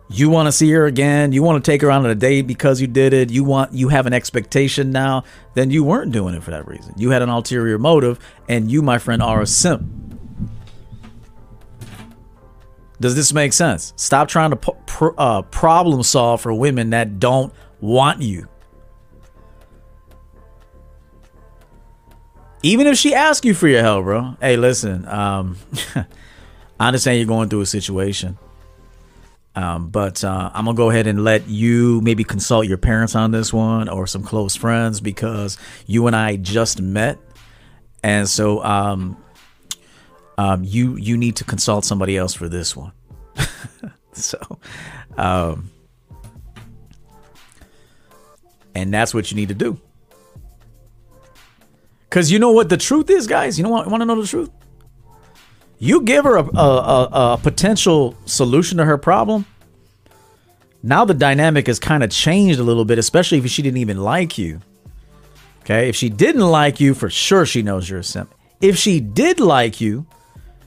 you want to see her again, you want to take her on a date because you did it, you want you have an expectation now, then you weren't doing it for that reason. You had an ulterior motive, and you, my friend, are a simp. Does this make sense? Stop trying to uh, problem solve for women that don't want you. Even if she asks you for your help, bro. Hey, listen, um, I understand you're going through a situation um, but uh, I'm gonna go ahead and let you maybe consult your parents on this one or some close friends because you and I just met, and so um, um, you you need to consult somebody else for this one. so, um, and that's what you need to do. Cause you know what the truth is, guys. You know what? Want to know the truth? You give her a, a, a, a potential solution to her problem. Now the dynamic has kind of changed a little bit, especially if she didn't even like you. Okay, if she didn't like you, for sure she knows you're a simp. If she did like you,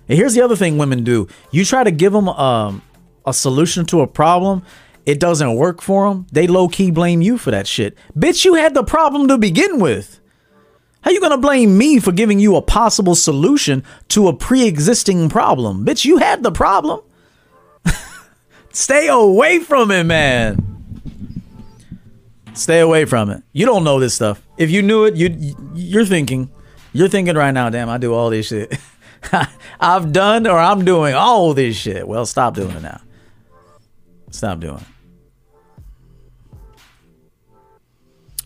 and here's the other thing women do: you try to give them um, a solution to a problem, it doesn't work for them. They low key blame you for that shit. Bitch, you had the problem to begin with. How you gonna blame me for giving you a possible solution to a pre-existing problem? Bitch, you had the problem. Stay away from it, man. Stay away from it. You don't know this stuff. If you knew it, you you're thinking, you're thinking right now, damn, I do all this shit. I've done or I'm doing all this shit. Well, stop doing it now. Stop doing it.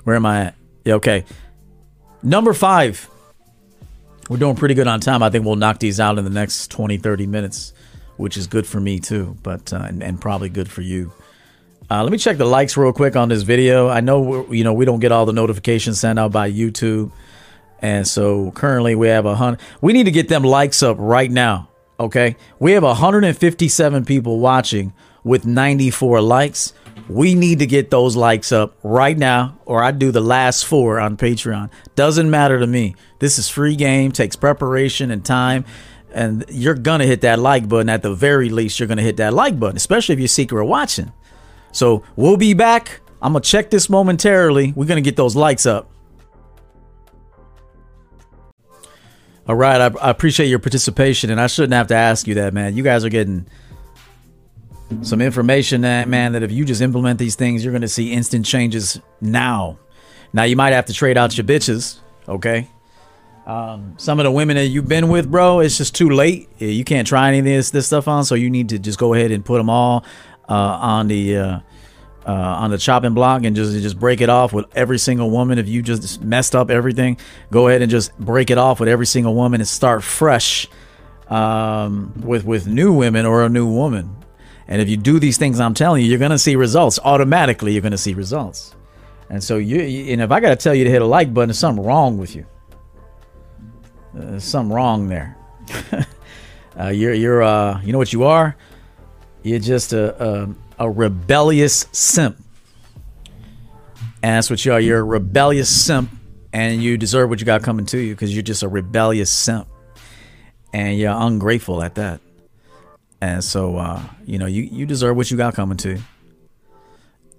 Where am I at? Yeah, okay. Number five. We're doing pretty good on time. I think we'll knock these out in the next 20, 30 minutes, which is good for me too, but uh, and, and, probably good for you. Uh, let me check the likes real quick on this video. I know you know we don't get all the notifications sent out by YouTube, and so currently we have a hundred. We need to get them likes up right now. Okay. We have 157 people watching with 94 likes. We need to get those likes up right now, or I do the last four on Patreon. Doesn't matter to me. This is free game, takes preparation and time. And you're going to hit that like button. At the very least, you're going to hit that like button, especially if you're secret watching. So we'll be back. I'm going to check this momentarily. We're going to get those likes up. All right. I, I appreciate your participation. And I shouldn't have to ask you that, man. You guys are getting some information that man that if you just implement these things you're going to see instant changes now now you might have to trade out your bitches okay um, some of the women that you've been with bro it's just too late you can't try any of this this stuff on so you need to just go ahead and put them all uh, on the uh, uh, on the chopping block and just just break it off with every single woman if you just messed up everything go ahead and just break it off with every single woman and start fresh um, with with new women or a new woman and if you do these things I'm telling you, you're to see results. Automatically, you're to see results. And so you, and if I got to tell you to hit a like button, there's something wrong with you. Uh, there's something wrong there. uh, you're, you're, uh, you know what you are? You're just a, a, a rebellious simp. And that's what you are. You're a rebellious simp, and you deserve what you got coming to you because you're just a rebellious simp, and you're ungrateful at that. And so, uh, you know, you, you deserve what you got coming to you.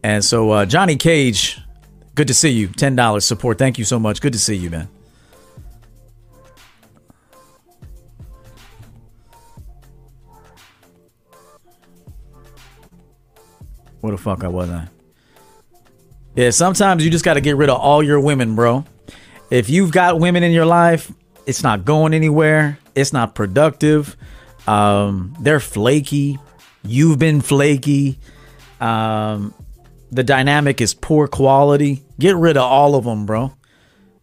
And so, uh, Johnny Cage, good to see you. $10 support. Thank you so much. Good to see you, man. What the fuck I wasn't. Yeah, sometimes you just got to get rid of all your women, bro. If you've got women in your life, it's not going anywhere. It's not productive. Um, they're flaky. You've been flaky. Um, the dynamic is poor quality. Get rid of all of them, bro.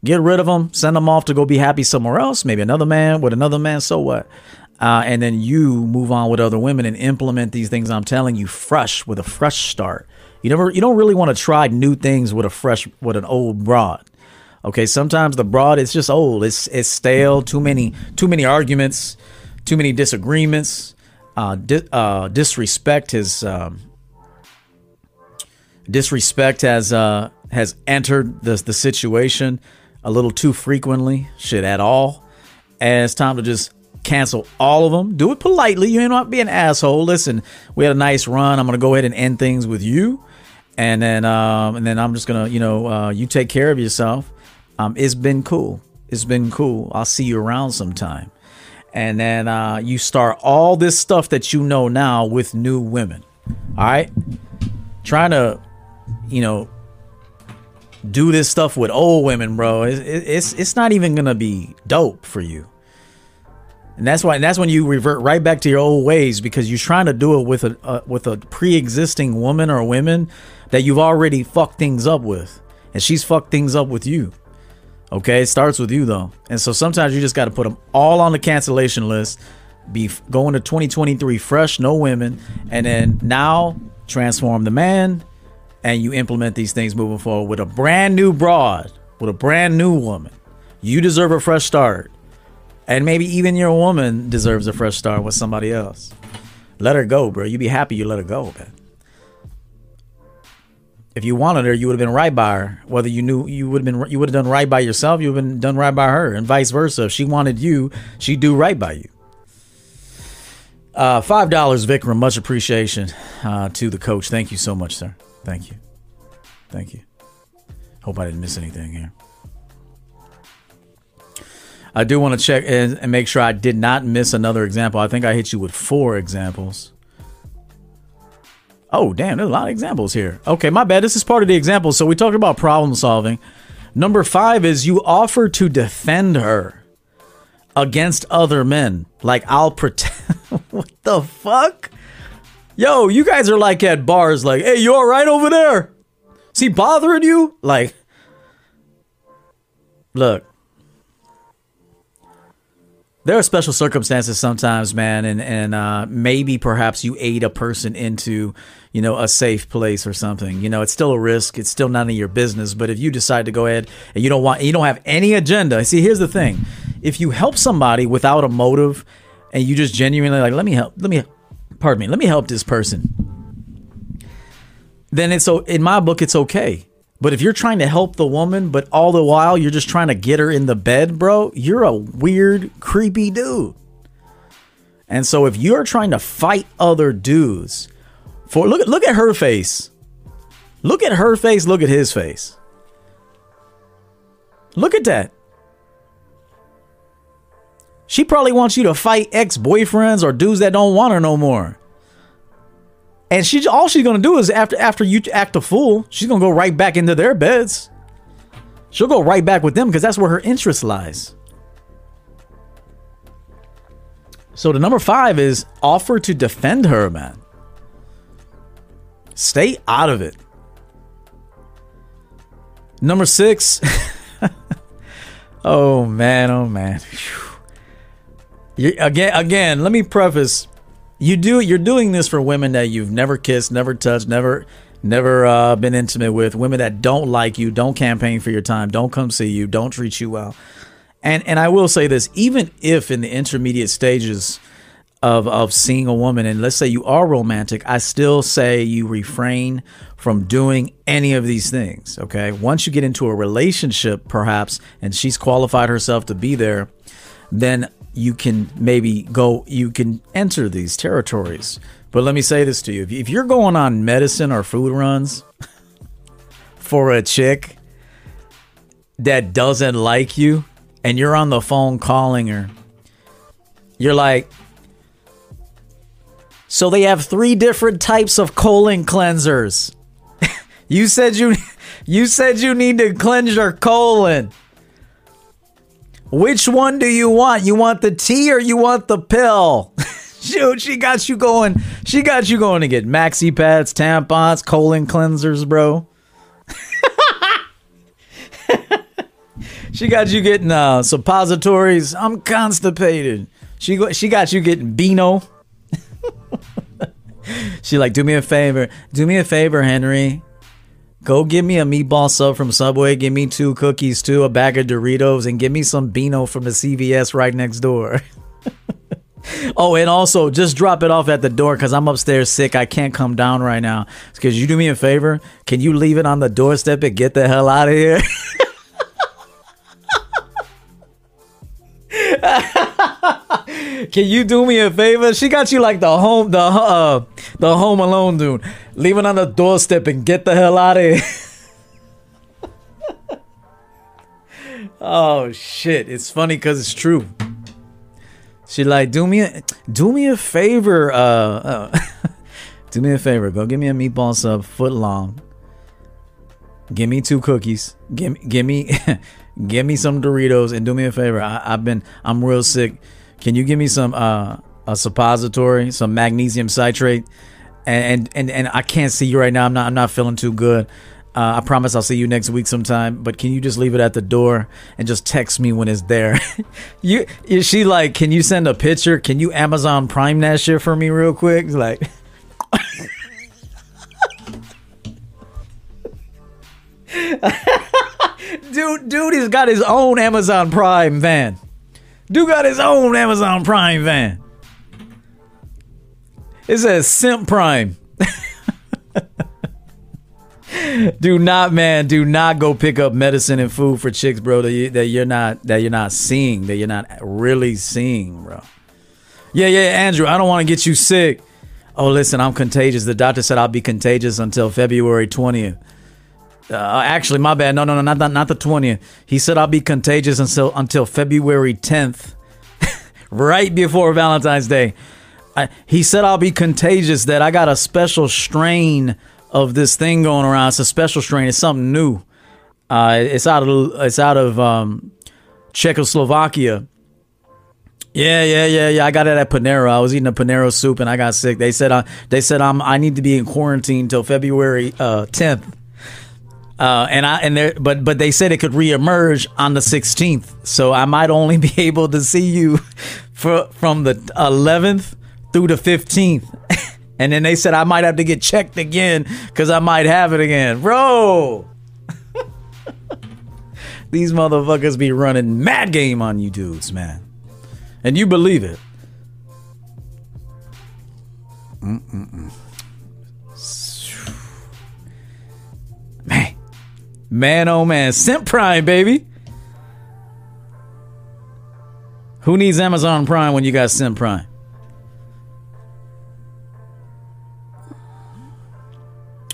Get rid of them. Send them off to go be happy somewhere else. Maybe another man with another man. So what? Uh, and then you move on with other women and implement these things I'm telling you fresh with a fresh start. You never, you don't really want to try new things with a fresh, with an old broad. Okay, sometimes the broad is just old. It's it's stale. Too many too many arguments too many disagreements. Uh, di- uh, disrespect has um, disrespect has uh, has entered the the situation a little too frequently. Shit, at all. And it's time to just cancel all of them. Do it politely. You ain't not be an asshole. Listen, we had a nice run. I'm gonna go ahead and end things with you, and then um, and then I'm just gonna you know uh, you take care of yourself. Um, it's been cool. It's been cool. I'll see you around sometime and then uh, you start all this stuff that you know now with new women. All right, trying to, you know, do this stuff with old women, bro. It's it's it's not even gonna be dope for you. And that's why and that's when you revert right back to your old ways because you're trying to do it with a uh, with a pre-existing woman or women that you've already fucked things up with, and she's fucked things up with you. Okay, it starts with you though. And so sometimes you just got to put them all on the cancellation list. Be going to 2023 fresh, no women, and then now transform the man, and you implement these things moving forward with a brand new broad, with a brand new woman. You deserve a fresh start, and maybe even your woman deserves a fresh start with somebody else. Let her go, bro. You'd be happy you let her go, man if you wanted her, you would have been right by her. Whether you knew you would have been, you would have done right by yourself. You would have been done right by her, and vice versa. If she wanted you, she'd do right by you. Uh, Five dollars, Vikram. Much appreciation uh, to the coach. Thank you so much, sir. Thank you. Thank you. Hope I didn't miss anything here. I do want to check and, and make sure I did not miss another example. I think I hit you with four examples. Oh, damn, there's a lot of examples here. Okay, my bad. This is part of the example. So we talked about problem solving. Number five is you offer to defend her against other men. Like, I'll pretend. what the fuck? Yo, you guys are like at bars, like, hey, you all right over there? Is he bothering you? Like, look, there are special circumstances sometimes, man, and and uh, maybe perhaps you aid a person into, you know, a safe place or something. You know, it's still a risk. It's still none of your business. But if you decide to go ahead and you don't want, you don't have any agenda. See, here's the thing: if you help somebody without a motive, and you just genuinely like, let me help, let me, pardon me, let me help this person. Then it's so in my book, it's okay. But if you're trying to help the woman, but all the while you're just trying to get her in the bed, bro, you're a weird, creepy dude. And so if you're trying to fight other dudes for look look at her face. Look at her face, look at his face. Look at that. She probably wants you to fight ex-boyfriends or dudes that don't want her no more. And she all she's gonna do is after after you act a fool, she's gonna go right back into their beds. She'll go right back with them because that's where her interest lies. So the number five is offer to defend her, man. Stay out of it. Number six. oh man, oh man. You, again, again. Let me preface: you do you're doing this for women that you've never kissed, never touched, never, never uh, been intimate with. Women that don't like you, don't campaign for your time, don't come see you, don't treat you well. And and I will say this: even if in the intermediate stages of of seeing a woman and let's say you are romantic i still say you refrain from doing any of these things okay once you get into a relationship perhaps and she's qualified herself to be there then you can maybe go you can enter these territories but let me say this to you if you're going on medicine or food runs for a chick that doesn't like you and you're on the phone calling her you're like so they have three different types of colon cleansers. you said you you said you need to cleanse your colon. Which one do you want? You want the tea or you want the pill? Shoot, she got you going. She got you going to get maxi pads, tampons, colon cleansers, bro. she got you getting uh, suppositories. I'm constipated. She she got you getting Beano. she like, do me a favor, do me a favor, Henry. Go give me a meatball sub from Subway. Give me two cookies too, a bag of Doritos, and give me some Beano from the CVS right next door. oh, and also just drop it off at the door because I'm upstairs sick. I can't come down right now. Because you do me a favor, can you leave it on the doorstep and get the hell out of here? Can you do me a favor? She got you like the home the uh the home alone dude. Leave it on the doorstep and get the hell out of here. oh shit. It's funny cause it's true. She like do me a, do me a favor, uh, uh do me a favor, go give me a meatball sub foot long. Give me two cookies. Give give me give me some Doritos and do me a favor. I, I've been I'm real sick can you give me some uh, a suppository, some magnesium citrate? And, and and I can't see you right now. I'm not I'm not feeling too good. Uh, I promise I'll see you next week sometime. But can you just leave it at the door and just text me when it's there? you is she like? Can you send a picture? Can you Amazon Prime that shit for me real quick? Like. dude, dude, he's got his own Amazon Prime van. Dude got his own Amazon Prime van. It says Simp Prime. do not, man. Do not go pick up medicine and food for chicks, bro. That, you, that you're not that you're not seeing. That you're not really seeing, bro. Yeah, yeah, Andrew. I don't want to get you sick. Oh, listen, I'm contagious. The doctor said I'll be contagious until February 20th. Uh, actually, my bad. No, no, no, not, not not the twentieth. He said I'll be contagious until until February tenth, right before Valentine's Day. I, he said I'll be contagious. That I got a special strain of this thing going around. It's a special strain. It's something new. Uh, it's out of it's out of um, Czechoslovakia. Yeah, yeah, yeah, yeah. I got it at Panera. I was eating a Panera soup and I got sick. They said I, they said I'm I need to be in quarantine till February uh, tenth. Uh, Uh, and I and there, but but they said it could reemerge on the 16th, so I might only be able to see you for from the 11th through the 15th, and then they said I might have to get checked again because I might have it again, bro. These motherfuckers be running mad game on you dudes, man, and you believe it. Man, man, oh man, Simp Prime, baby. Who needs Amazon Prime when you got Simp Prime?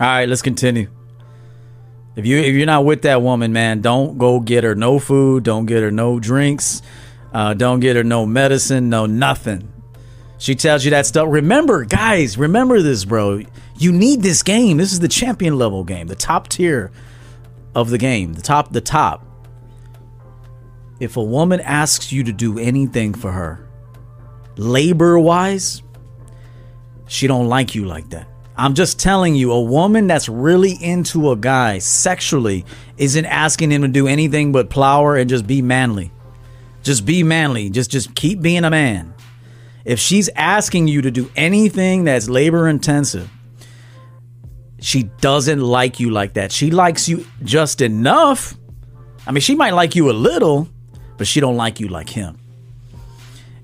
All right, let's continue. If you if you're not with that woman, man, don't go get her no food, don't get her no drinks, uh, don't get her no medicine, no nothing. She tells you that stuff. Remember, guys, remember this, bro. You need this game. This is the champion level game, the top tier of the game, the top, the top. If a woman asks you to do anything for her, labor wise, she don't like you like that. I'm just telling you, a woman that's really into a guy sexually isn't asking him to do anything but plow her and just be manly. Just be manly. Just just keep being a man. If she's asking you to do anything that's labor intensive, she doesn't like you like that. She likes you just enough. I mean, she might like you a little, but she don't like you like him.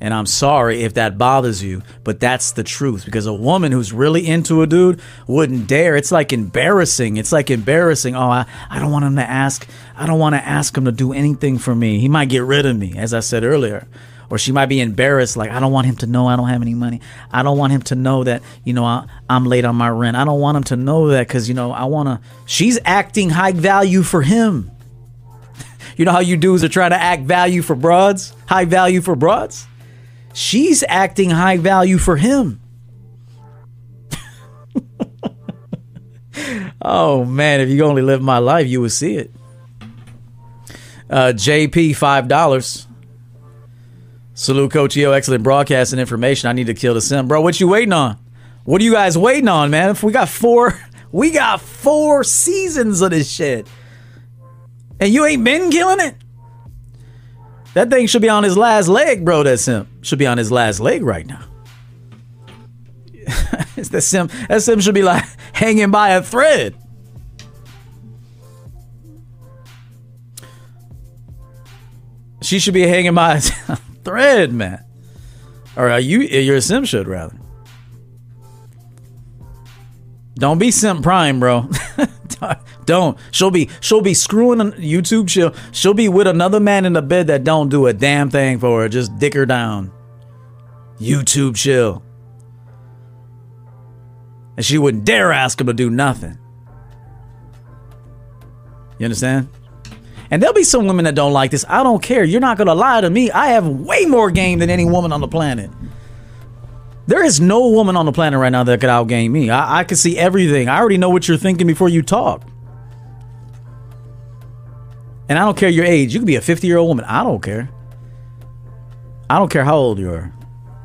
And I'm sorry if that bothers you, but that's the truth. Because a woman who's really into a dude wouldn't dare. It's like embarrassing. It's like embarrassing. Oh, I, I don't want him to ask. I don't want to ask him to do anything for me. He might get rid of me, as I said earlier. Or she might be embarrassed, like, I don't want him to know I don't have any money. I don't want him to know that, you know, I, I'm late on my rent. I don't want him to know that because, you know, I want to. She's acting high value for him. you know how you dudes are trying to act value for broads? High value for broads? She's acting high value for him. oh man, if you only live my life, you would see it. Uh, JP five dollars. Salute Coach Yo, excellent broadcasting information. I need to kill the simp, bro. What you waiting on? What are you guys waiting on, man? If we got four, we got four seasons of this shit, and you ain't been killing it. That thing should be on his last leg, bro. That simp should be on his last leg right now. it's that sim That simp should be like hanging by a thread. She should be hanging by thread, man. Or are you? You're a simp should rather. Don't be simp prime, bro. don't. She'll be she'll be screwing YouTube. She'll she'll be with another man in the bed that don't do a damn thing for her. Just dick her down. YouTube chill. And she wouldn't dare ask him to do nothing. You understand? And there'll be some women that don't like this. I don't care. You're not gonna lie to me. I have way more game than any woman on the planet. There is no woman on the planet right now that could outgame me. I, I can see everything. I already know what you're thinking before you talk. And I don't care your age. You could be a 50 year old woman. I don't care. I don't care how old you are.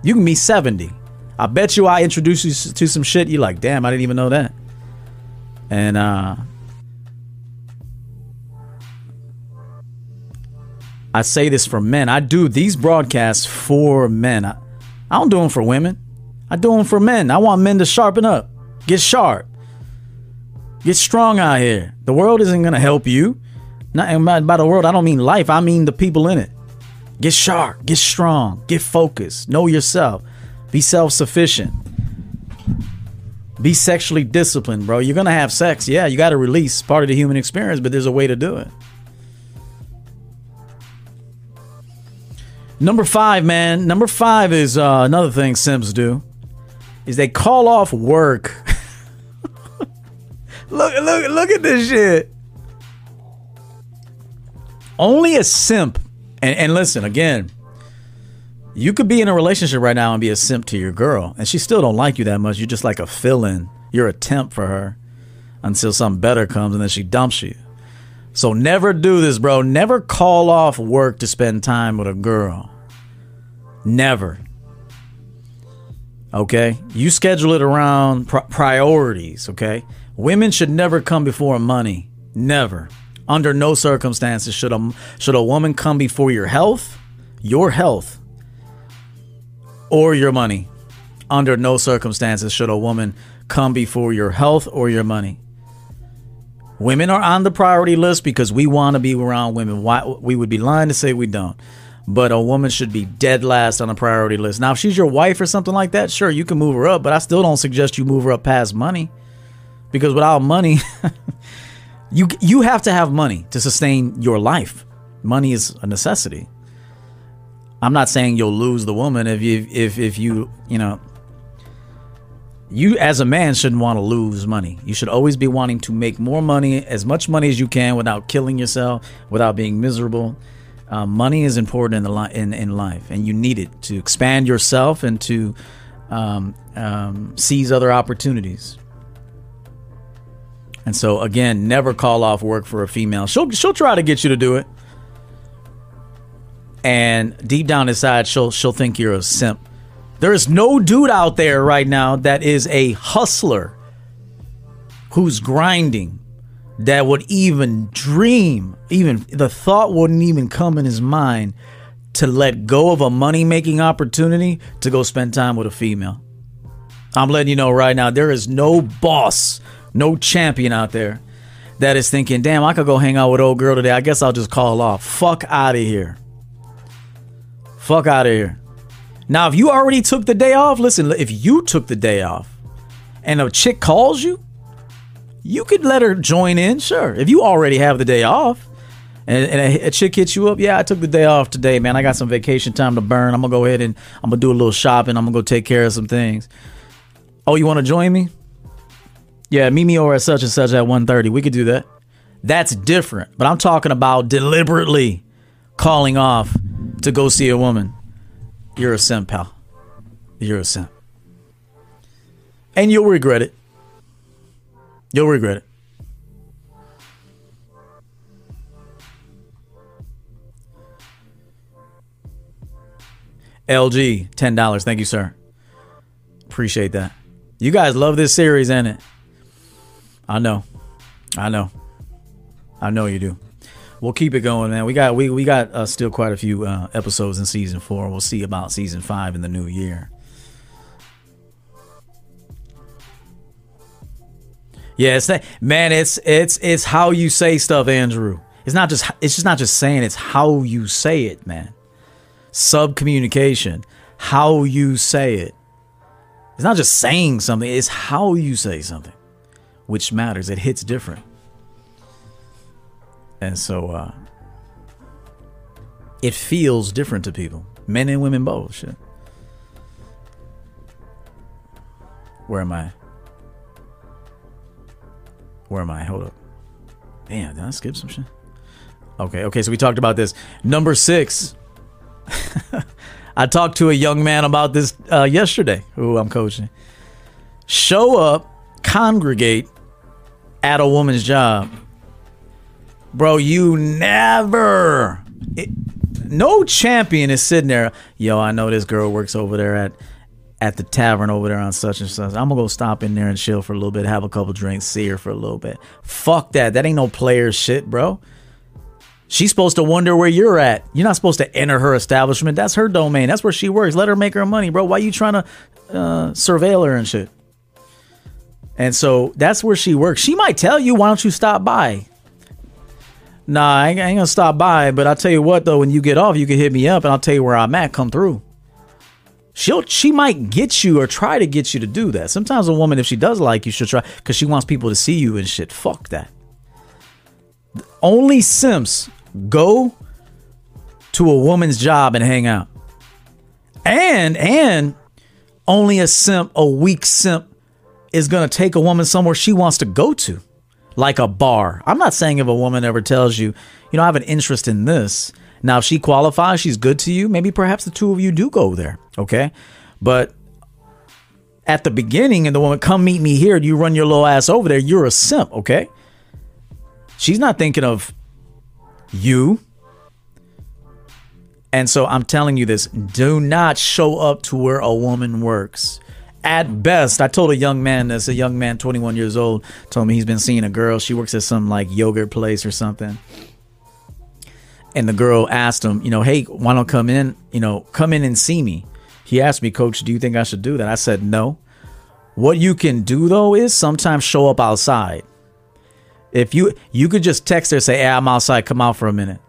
You can be 70. I bet you I introduce you to some shit. You're like, damn, I didn't even know that. And uh I say this for men. I do these broadcasts for men. I, I don't do them for women. I do them for men. I want men to sharpen up, get sharp, get strong out here. The world isn't gonna help you. Not by, by the world, I don't mean life. I mean the people in it. Get sharp, get strong, get focused, know yourself, be self sufficient, be sexually disciplined, bro. You're gonna have sex, yeah. You got to release part of the human experience, but there's a way to do it. Number five, man. Number five is uh, another thing simps do is they call off work. look, look, look at this shit. Only a simp, and, and listen again. You could be in a relationship right now and be a simp to your girl, and she still don't like you that much. You're just like a fill-in. You're a temp for her until something better comes, and then she dumps you. So never do this, bro. Never call off work to spend time with a girl. Never. Okay? You schedule it around pr- priorities, okay? Women should never come before money. Never. Under no circumstances should a should a woman come before your health, your health, or your money. Under no circumstances should a woman come before your health or your money. Women are on the priority list because we want to be around women. Why we would be lying to say we don't. but a woman should be dead last on the priority list. Now, if she's your wife or something like that, sure, you can move her up, but I still don't suggest you move her up past money because without money, you you have to have money to sustain your life. Money is a necessity. I'm not saying you'll lose the woman if you if if you you know you as a man shouldn't want to lose money. You should always be wanting to make more money, as much money as you can, without killing yourself, without being miserable. Uh, money is important in the li- in in life, and you need it to expand yourself and to um, um, seize other opportunities. And so, again, never call off work for a female. She'll she'll try to get you to do it, and deep down inside, she'll she'll think you're a simp. There is no dude out there right now that is a hustler who's grinding that would even dream, even the thought wouldn't even come in his mind to let go of a money making opportunity to go spend time with a female. I'm letting you know right now, there is no boss, no champion out there that is thinking, damn, I could go hang out with old girl today. I guess I'll just call off. Fuck out of here. Fuck out of here. Now, if you already took the day off, listen, if you took the day off and a chick calls you, you could let her join in, sure. If you already have the day off and, and a, a, chick hits you up, yeah, I took the day off today, man. I got some vacation time to burn. I'm to go ahead and I'm to do a little shopping. I'm to go take care of some things. Oh, you want to join me? Yeah, meet me over at such and such at 1.30. We could do that. That's different. But I'm talking about deliberately calling off to go see a woman. You're a simp, pal. You're a simp. And you'll regret it. You'll regret it. LG, $10. Thank you, sir. Appreciate that. You guys love this series, ain't it? I know. I know. I know you do. We'll keep it going, man. We got we we got uh, still quite a few uh, episodes in season four. We'll see about season five in the new year. Yeah, man. It's it's it's how you say stuff, Andrew. It's not just it's just not just saying. It's how you say it, man. Sub communication, how you say it. It's not just saying something. It's how you say something, which matters. It hits different, and so uh, it feels different to people, men and women both. Shit. Where am I? Where am I? Hold up. Damn, did I skip some shit? Okay, okay, so we talked about this. Number six. I talked to a young man about this uh, yesterday, who I'm coaching. Show up, congregate at a woman's job. Bro, you never. It, no champion is sitting there. Yo, I know this girl works over there at at the tavern over there on such and such. I'm gonna go stop in there and chill for a little bit, have a couple drinks, see her for a little bit. Fuck that. That ain't no player shit, bro. She's supposed to wonder where you're at. You're not supposed to enter her establishment. That's her domain. That's where she works. Let her make her money, bro. Why you trying to uh, surveil her and shit? And so that's where she works. She might tell you, why don't you stop by? Nah, I ain't, I gonna stop by. But I'll tell you what, though, when you get off, you can hit me up and I'll tell you where I'm at. Come through she'll she might get you or try to get you to do that. Sometimes a woman, if she does like you, she'll try because she wants people to see you and shit. Fuck that. Only simps go to a woman's job and hang out. And and only a simp, a weak simp, is gonna take a woman somewhere she wants to go to. Like a bar. I'm not saying if a woman ever tells you, you know, I have an interest in this now, if she qualifies, she's good to you. Maybe perhaps the two of you do go there. Okay. But at the beginning, and the woman, come meet me here, you run your little ass over there, you're a simp. Okay. She's not thinking of you. And so I'm telling you this do not show up to where a woman works. At best, I told a young man this, a young man, 21 years old, told me he's been seeing a girl. She works at some like yogurt place or something and the girl asked him, you know, hey, why don't come in, you know, come in and see me. He asked me, coach, do you think I should do that? I said, no. What you can do though is sometimes show up outside. If you you could just text her say, "Hey, I'm outside. Come out for a minute."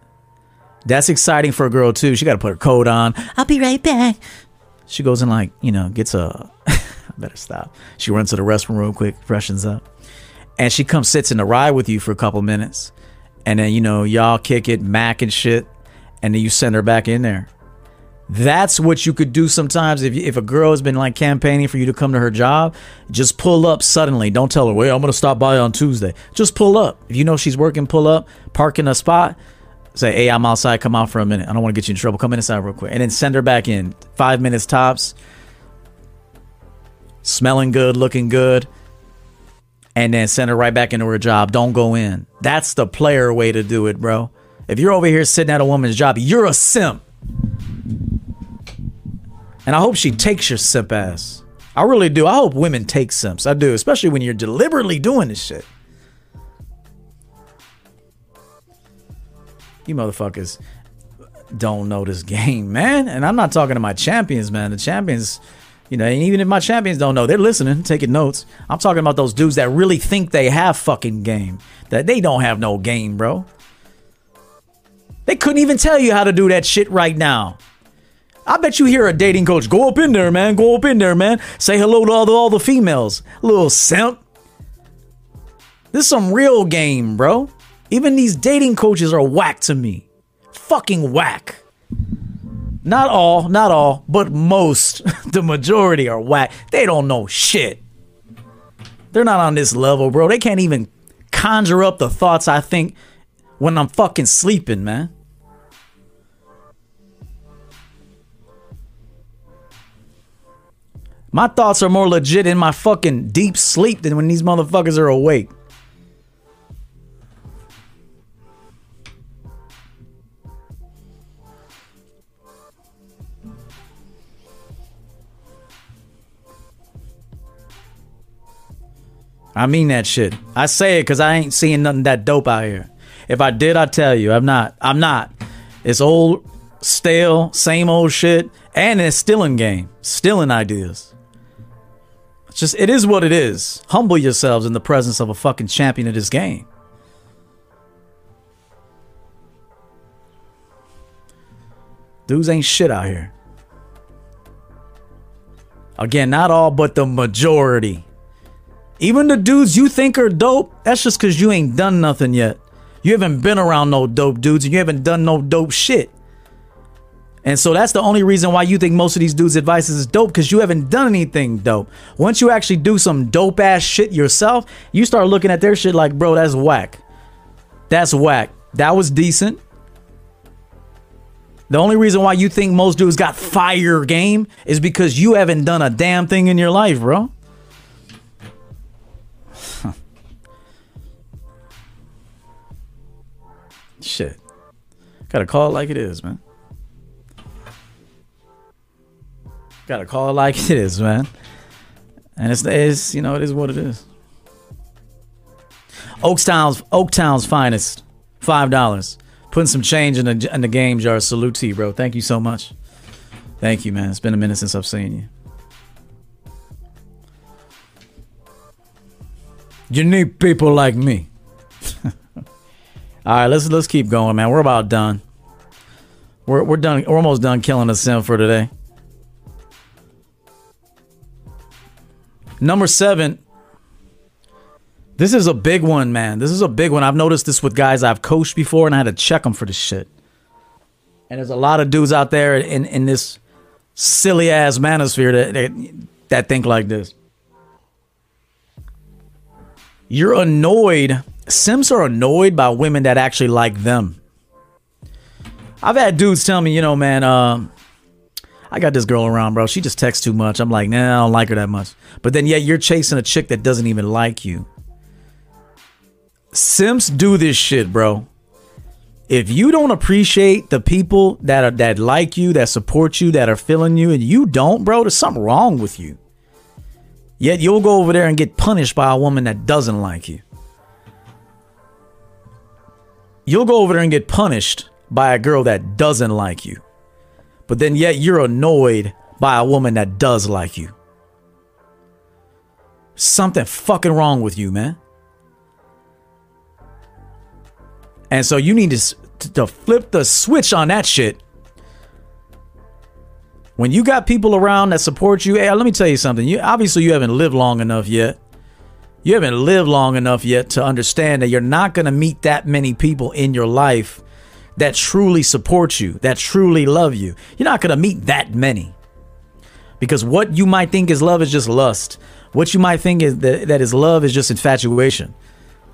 That's exciting for a girl too. She got to put her coat on.
I'll be right back.
She goes and like, you know, gets a. I better stop. She runs to the restroom real quick, freshens up, and she comes sits in the ride with you for a couple minutes, and then you know y'all kick it, mac and shit, and then you send her back in there. That's what you could do sometimes if if a girl has been like campaigning for you to come to her job. Just pull up suddenly. Don't tell her, "Wait, I'm gonna stop by on Tuesday." Just pull up. If you know she's working, pull up, park in a spot. Say, "Hey, I'm outside. Come out for a minute. I don't want to get you in trouble. Come inside real quick," and then send her back in. Five minutes tops. Smelling good, looking good, and then send her right back into her job. Don't go in. That's the player way to do it, bro. If you're over here sitting at a woman's job, you're a simp. And I hope she takes your simp ass. I really do. I hope women take simps. I do, especially when you're deliberately doing this shit. You motherfuckers don't know this game, man. And I'm not talking to my champions, man. The champions, you know, and even if my champions don't know, they're listening, taking notes. I'm talking about those dudes that really think they have fucking game. That they don't have no game, bro. They couldn't even tell you how to do that shit right now. I bet you hear a dating coach go up in there, man. Go up in there, man. Say hello to all the, all the females. Little simp. This is some real game, bro. Even these dating coaches are whack to me. Fucking whack. Not all, not all, but most, the majority are whack. They don't know shit. They're not on this level, bro. They can't even conjure up the thoughts I think when I'm fucking sleeping, man. My thoughts are more legit in my fucking deep sleep than when these motherfuckers are awake. I mean that shit. I say it because I ain't seeing nothing that dope out here. If I did, I'd tell you. I'm not. I'm not. It's old, stale, same old shit, and it's stealing game, stealing ideas. It's just it is what it is. Humble yourselves in the presence of a fucking champion of this game. Dudes ain't shit out here. Again, not all, but the majority. Even the dudes you think are dope, that's just because you ain't done nothing yet. You haven't been around no dope dudes and you haven't done no dope shit. And so that's the only reason why you think most of these dudes' advice is dope because you haven't done anything dope. Once you actually do some dope ass shit yourself, you start looking at their shit like, bro, that's whack. That's whack. That was decent. The only reason why you think most dudes got fire game is because you haven't done a damn thing in your life, bro. Shit. Gotta call it like it is, man. Gotta call it like it is, man. And it's, it's you know, it is what it is. Oaktown's Oaktown's finest. Five dollars. Putting some change in the in the game jar. Salute to you, bro. Thank you so much. Thank you, man. It's been a minute since I've seen you. You need people like me. All right, let's let's keep going, man. We're about done. We're we're done. We're almost done killing the simp for today. Number seven. This is a big one, man. This is a big one. I've noticed this with guys I've coached before, and I had to check them for this shit. And there's a lot of dudes out there in in this silly ass manosphere that that, that think like this. You're annoyed Simps are annoyed by women that actually like them. I've had dudes tell me, you know, man, um, I got this girl around, bro. She just texts too much. I'm like, nah, I don't like her that much. But then, yeah, you're chasing a chick that doesn't even like you. Simps do this shit, bro. If you don't appreciate the people that are that like you, that support you, that are feeling you, and you don't, bro, there's something wrong with you. Yet you'll go over there and get punished by a woman that doesn't like you. You'll go over there and get punished by a girl that doesn't like you. But then yet you're annoyed by a woman that does like you. Something fucking wrong with you, man. And so you need to to flip the switch on that shit. When you got people around that support you, hey, let me tell you something. You obviously you haven't lived long enough yet. You haven't lived long enough yet to understand that you're not going to meet that many people in your life that truly support you, that truly love you. You're not going to meet that many. Because what you might think is love is just lust. What you might think is that, that is love is just infatuation.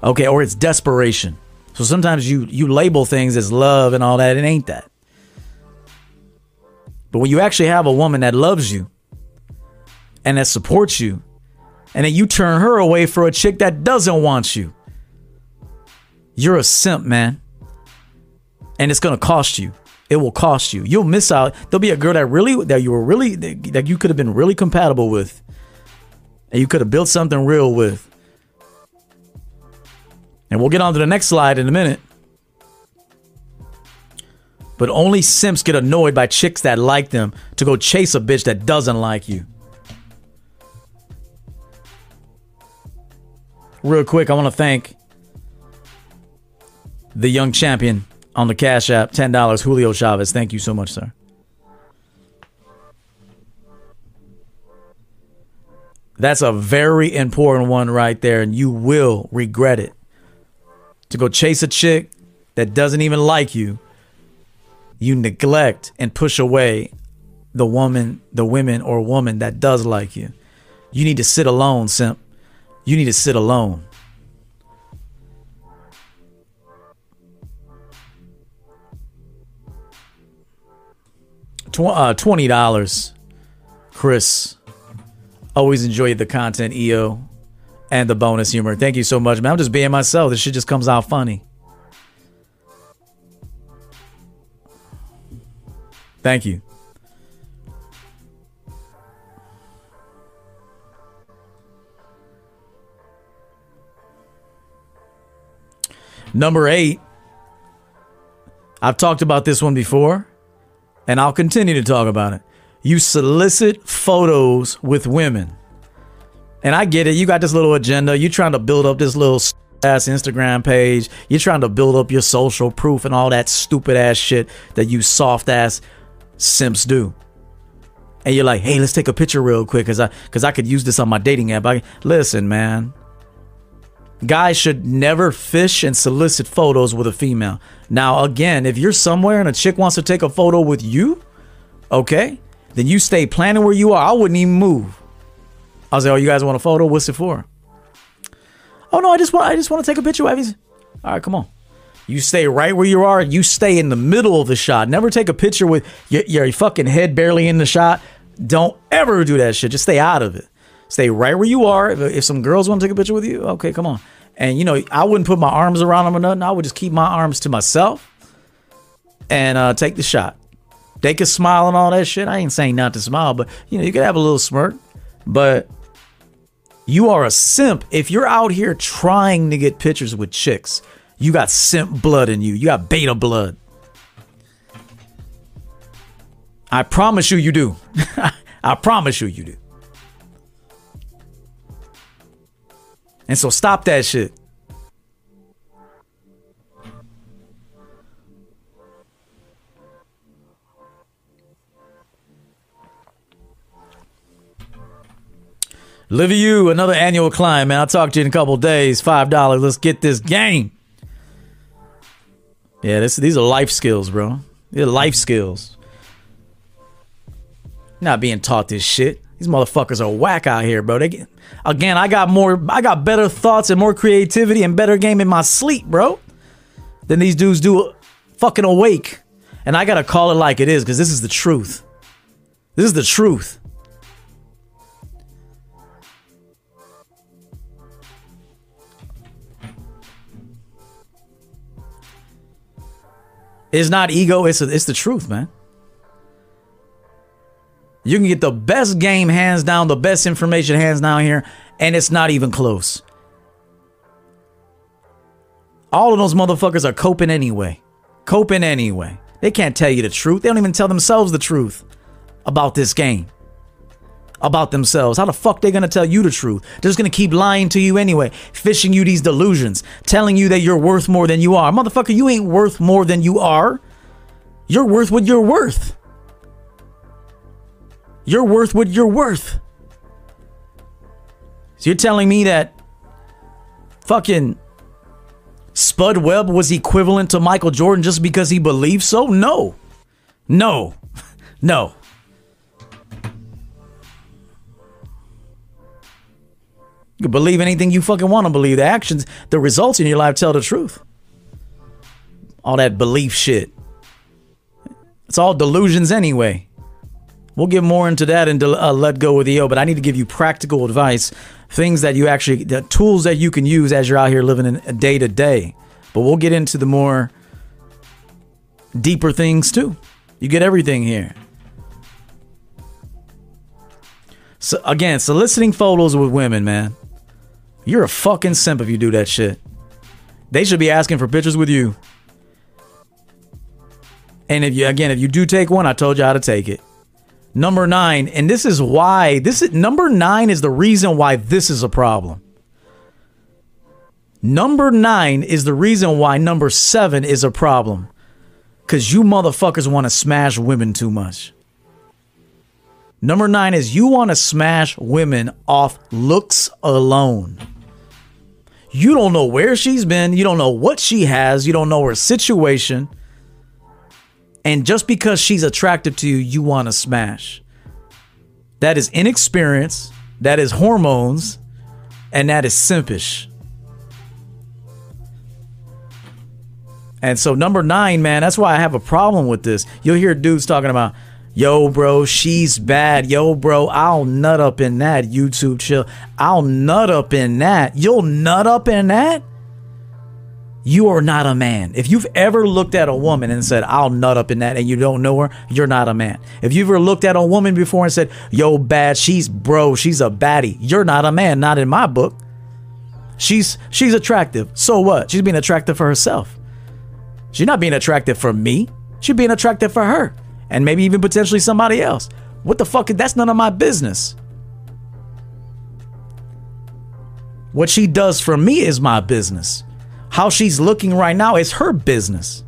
Okay, or it's desperation. So sometimes you you label things as love and all that. It ain't that. But when you actually have a woman that loves you and that supports you, and then you turn her away for a chick that doesn't want you, you're a simp, man. And it's gonna cost you. It will cost you. You'll miss out. There'll be a girl that really that you were really that you could have been really compatible with, and you could have built something real with. And we'll get on to the next slide in a minute. But only simps get annoyed by chicks that like them to go chase a bitch that doesn't like you. Real quick, I want to thank the young champion on the Cash App, $10, Julio Chavez. Thank you so much, sir. That's a very important one right there, and you will regret it. To go chase a chick that doesn't even like you you neglect and push away the woman, the women or woman that does like you. You need to sit alone, simp. You need to sit alone. Uh, twenty dollars, Chris. Always enjoy the content, EO, and the bonus humor. Thank you so much, man. I'm just being myself. This shit just comes out funny. Thank you. Number eight. I've talked about this one before, and I'll continue to talk about it. You solicit photos with women. And I get it. You got this little agenda. You're trying to build up this little ass Instagram page. You're trying to build up your social proof and all that stupid ass shit that you soft ass simps do. And you're like, hey, let's take a picture real quick because I because I could use this on my dating app. I listen, man. Guys should never fish and solicit photos with a female. Now, again, if you're somewhere and a chick wants to take a photo with you, okay, then you stay planning where you are. I wouldn't even move. I was like, oh, you guys want a photo? What's it for? Oh no, I just want I just want to take a picture with. All right, come on. You stay right where you are. You stay in the middle of the shot. Never take a picture with your, your fucking head barely in the shot. Don't ever do that shit. Just stay out of it. Stay right where you are. If, if some girls want to take a picture with you, okay, come on. And you know, I wouldn't put my arms around them or nothing. I would just keep my arms to myself and uh, take the shot. They could smile and all that shit. I ain't saying not to smile, but you know, you could have a little smirk. But you are a simp if you're out here trying to get pictures with chicks you got simp blood in you. You got beta blood. I promise you, you do. I promise you, you do. And so stop that shit. Livy you another annual climb, man. I'll talk to you in a couple days. Five dollars. Let's get this game. Yeah, this these are life skills, bro. These are life skills. Not being taught this shit. These motherfuckers are whack out here, bro. They again, I got more, I got better thoughts and more creativity and better game in my sleep, bro, than these dudes do fucking awake. And I gotta call it like it is because this is the truth. This is the truth. It's not ego, it's, a, it's the truth, man. You can get the best game hands down, the best information hands down here, and it's not even close. All of those motherfuckers are coping anyway. Coping anyway. They can't tell you the truth. They don't even tell themselves the truth about this game. about themselves. How the fuck they gonna tell you the truth? They're just gonna keep lying to you anyway, fishing you these delusions, telling you that you're worth more than you are. Motherfucker, you ain't worth more than you are. You're worth what you're worth. You're worth what you're worth. So you're telling me that fucking Spud Webb was equivalent to Michael Jordan just because he believed so? No. No. No. You believe anything you fucking want to believe. The actions, the results in your life tell the truth. All that belief shit. It's all delusions anyway. We'll get more into that and uh, let go with EO, but I need to give you practical advice, things that you actually, the tools that you can use as you're out here living in day to day. But we'll get into the more deeper things too. You get everything here. So again, soliciting photos with women, man. You're a fucking simp if you do that shit. They should be asking for pictures with you. And if you again, if you do take one, I told you how to take it. Number nine, and this is why this is number nine is the reason why this is a problem. Number nine is the reason why number seven is a problem. Cause you motherfuckers want to smash women too much. Number nine is you want to smash women off looks alone. You don't know where she's been. You don't know what she has. You don't know her situation. And just because she's attractive to you, you want to smash. That is inexperience. That is hormones. And that is simpish. And so, number nine, man, that's why I have a problem with this. You'll hear dudes talking about, Yo, bro, she's bad. Yo, bro, I'll nut up in that. YouTube chill. I'll nut up in that. You'll nut up in that? You are not a man. If you've ever looked at a woman and said, I'll nut up in that, and you don't know her, you're not a man. If you've ever looked at a woman before and said, Yo, bad, she's bro, she's a baddie, you're not a man. Not in my book. She's she's attractive. So what? She's being attractive for herself. She's not being attractive for me. She's being attractive for her and maybe even potentially somebody else. What the fuck? That's none of my business. What she does for me is my business. How she's looking right now is her business.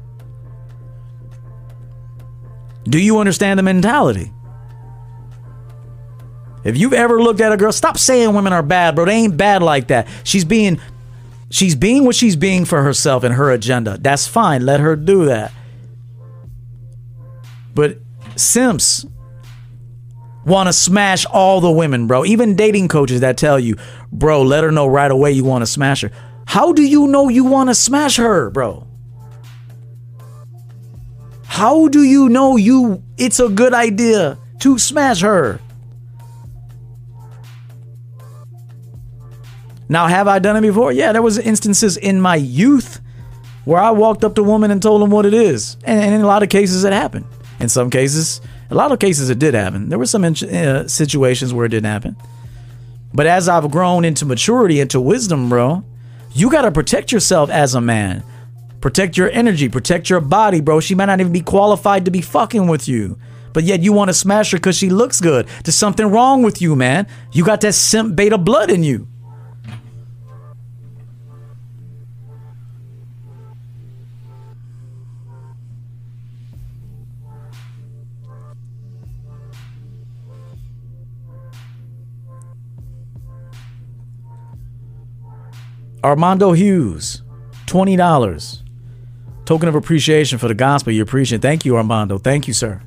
Do you understand the mentality? If you've ever looked at a girl, stop saying women are bad, bro. They ain't bad like that. She's being she's being what she's being for herself and her agenda. That's fine. Let her do that. But simps want to smash all the women, bro. Even dating coaches that tell you, bro, let her know right away you want to smash her. How do you know you want to smash her, bro? How do you know you it's a good idea to smash her? Now, have I done it before? Yeah, there was instances in my youth where I walked up to a woman and told them what it is, and, and in a lot of cases it happened. In some cases, a lot of cases, it did happen. There were some uh, situations where it didn't happen. But as I've grown into maturity, into wisdom, bro, you got to protect yourself as a man. Protect your energy, protect your body, bro. She might not even be qualified to be fucking with you. But yet you want to smash her because she looks good. There's something wrong with you, man. You got that simp beta blood in you. Armando Hughes, $20. Token of appreciation for the gospel you're preaching. Thank you, Armando. Thank you, sir.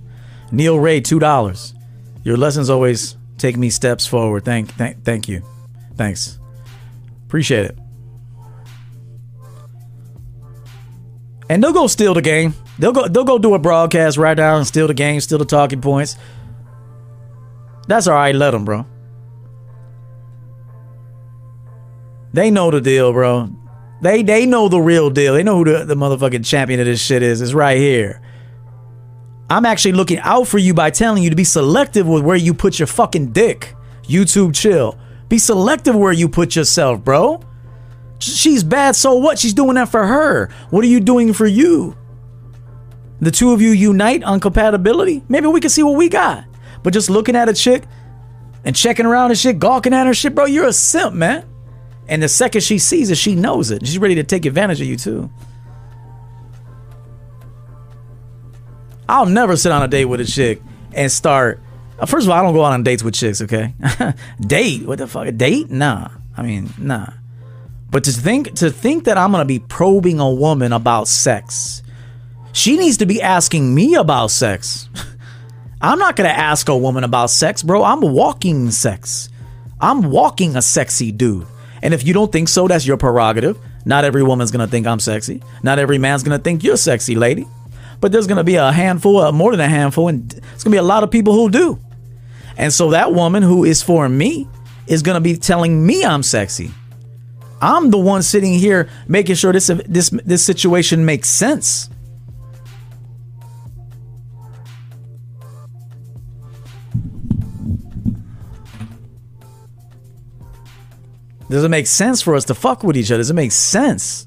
Neil Ray, $2. Your lessons always take me steps forward. Thank, thank, thank you. Thanks. Appreciate it. And they'll go steal the game. They'll go they'll go do a broadcast right now and steal the game, steal the talking points. That's all right. Let them, bro. They know the deal, bro. They they know the real deal. They know who the, the motherfucking champion of this shit is. It's right here. I'm actually looking out for you by telling you to be selective with where you put your fucking dick. YouTube chill. Be selective where you put yourself, bro. She's bad, so what? She's doing that for her. What are you doing for you? The two of you unite on compatibility? Maybe we can see what we got. But just looking at a chick and checking around and shit, gawking at her shit, bro, you're a simp, man. And the second she sees it, she knows it. She's ready to take advantage of you too. I'll never sit on a date with a chick and start. uh, First of all, I don't go out on dates with chicks. Okay, date? What the fuck? A date? Nah. I mean, nah. But to think to think that I'm gonna be probing a woman about sex, she needs to be asking me about sex. I'm not gonna ask a woman about sex, bro. I'm walking sex. I'm walking a sexy dude. And if you don't think so, that's your prerogative. Not every woman's gonna think I'm sexy. Not every man's gonna think you're sexy, lady. But there's gonna be a handful, uh, more than a handful, and it's gonna be a lot of people who do. And so that woman who is for me is gonna be telling me I'm sexy. I'm the one sitting here making sure this this this situation makes sense. Does it make sense for us to fuck with each other? Does it make sense?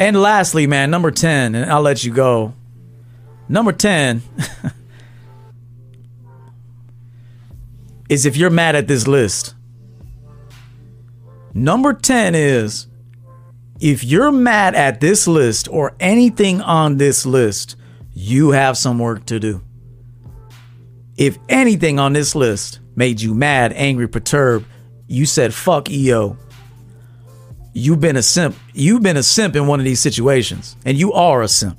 And lastly, man, number 10, and I'll let you go. Number 10 is if you're mad at this list. Number 10 is if you're mad at this list or anything on this list, you have some work to do. If anything on this list made you mad, angry, perturbed, you said fuck EO. You've been a simp. You've been a simp in one of these situations, and you are a simp.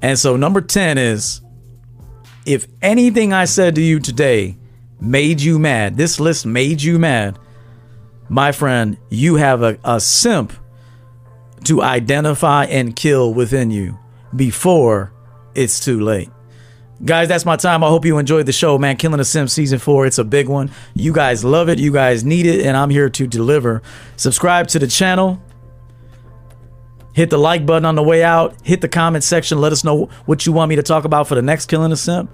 And so, number 10 is if anything I said to you today made you mad, this list made you mad, my friend, you have a, a simp to identify and kill within you before it's too late. Guys, that's my time. I hope you enjoyed the show, man. Killing a Simp season four. It's a big one. You guys love it. You guys need it. And I'm here to deliver. Subscribe to the channel. Hit the like button on the way out. Hit the comment section. Let us know what you want me to talk about for the next Killing a Simp.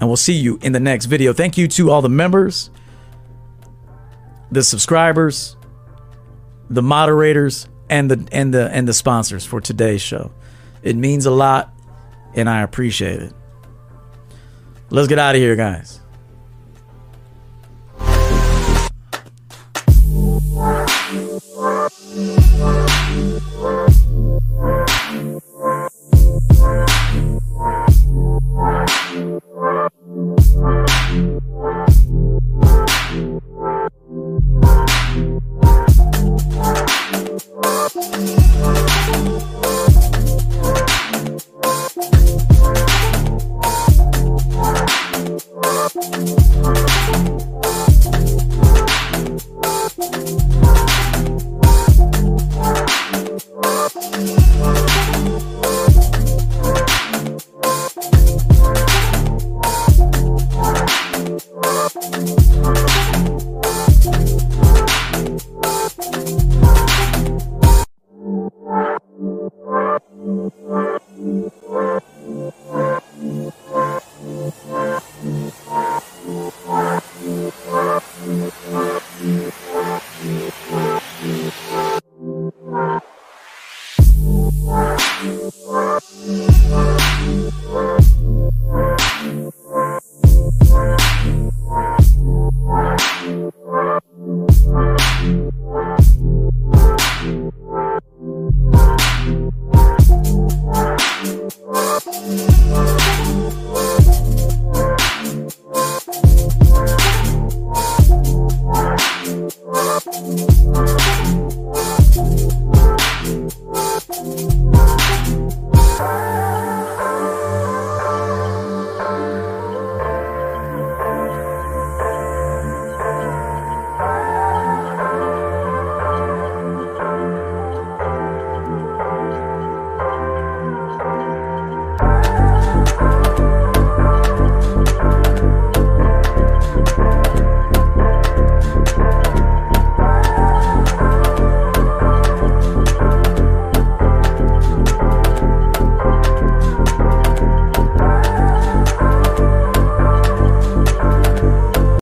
And we'll see you in the next video. Thank you to all the members, the subscribers, the moderators, and the and the and the sponsors for today's show. It means a lot, and I appreciate it. Let's get out of here, guys. Thank Thank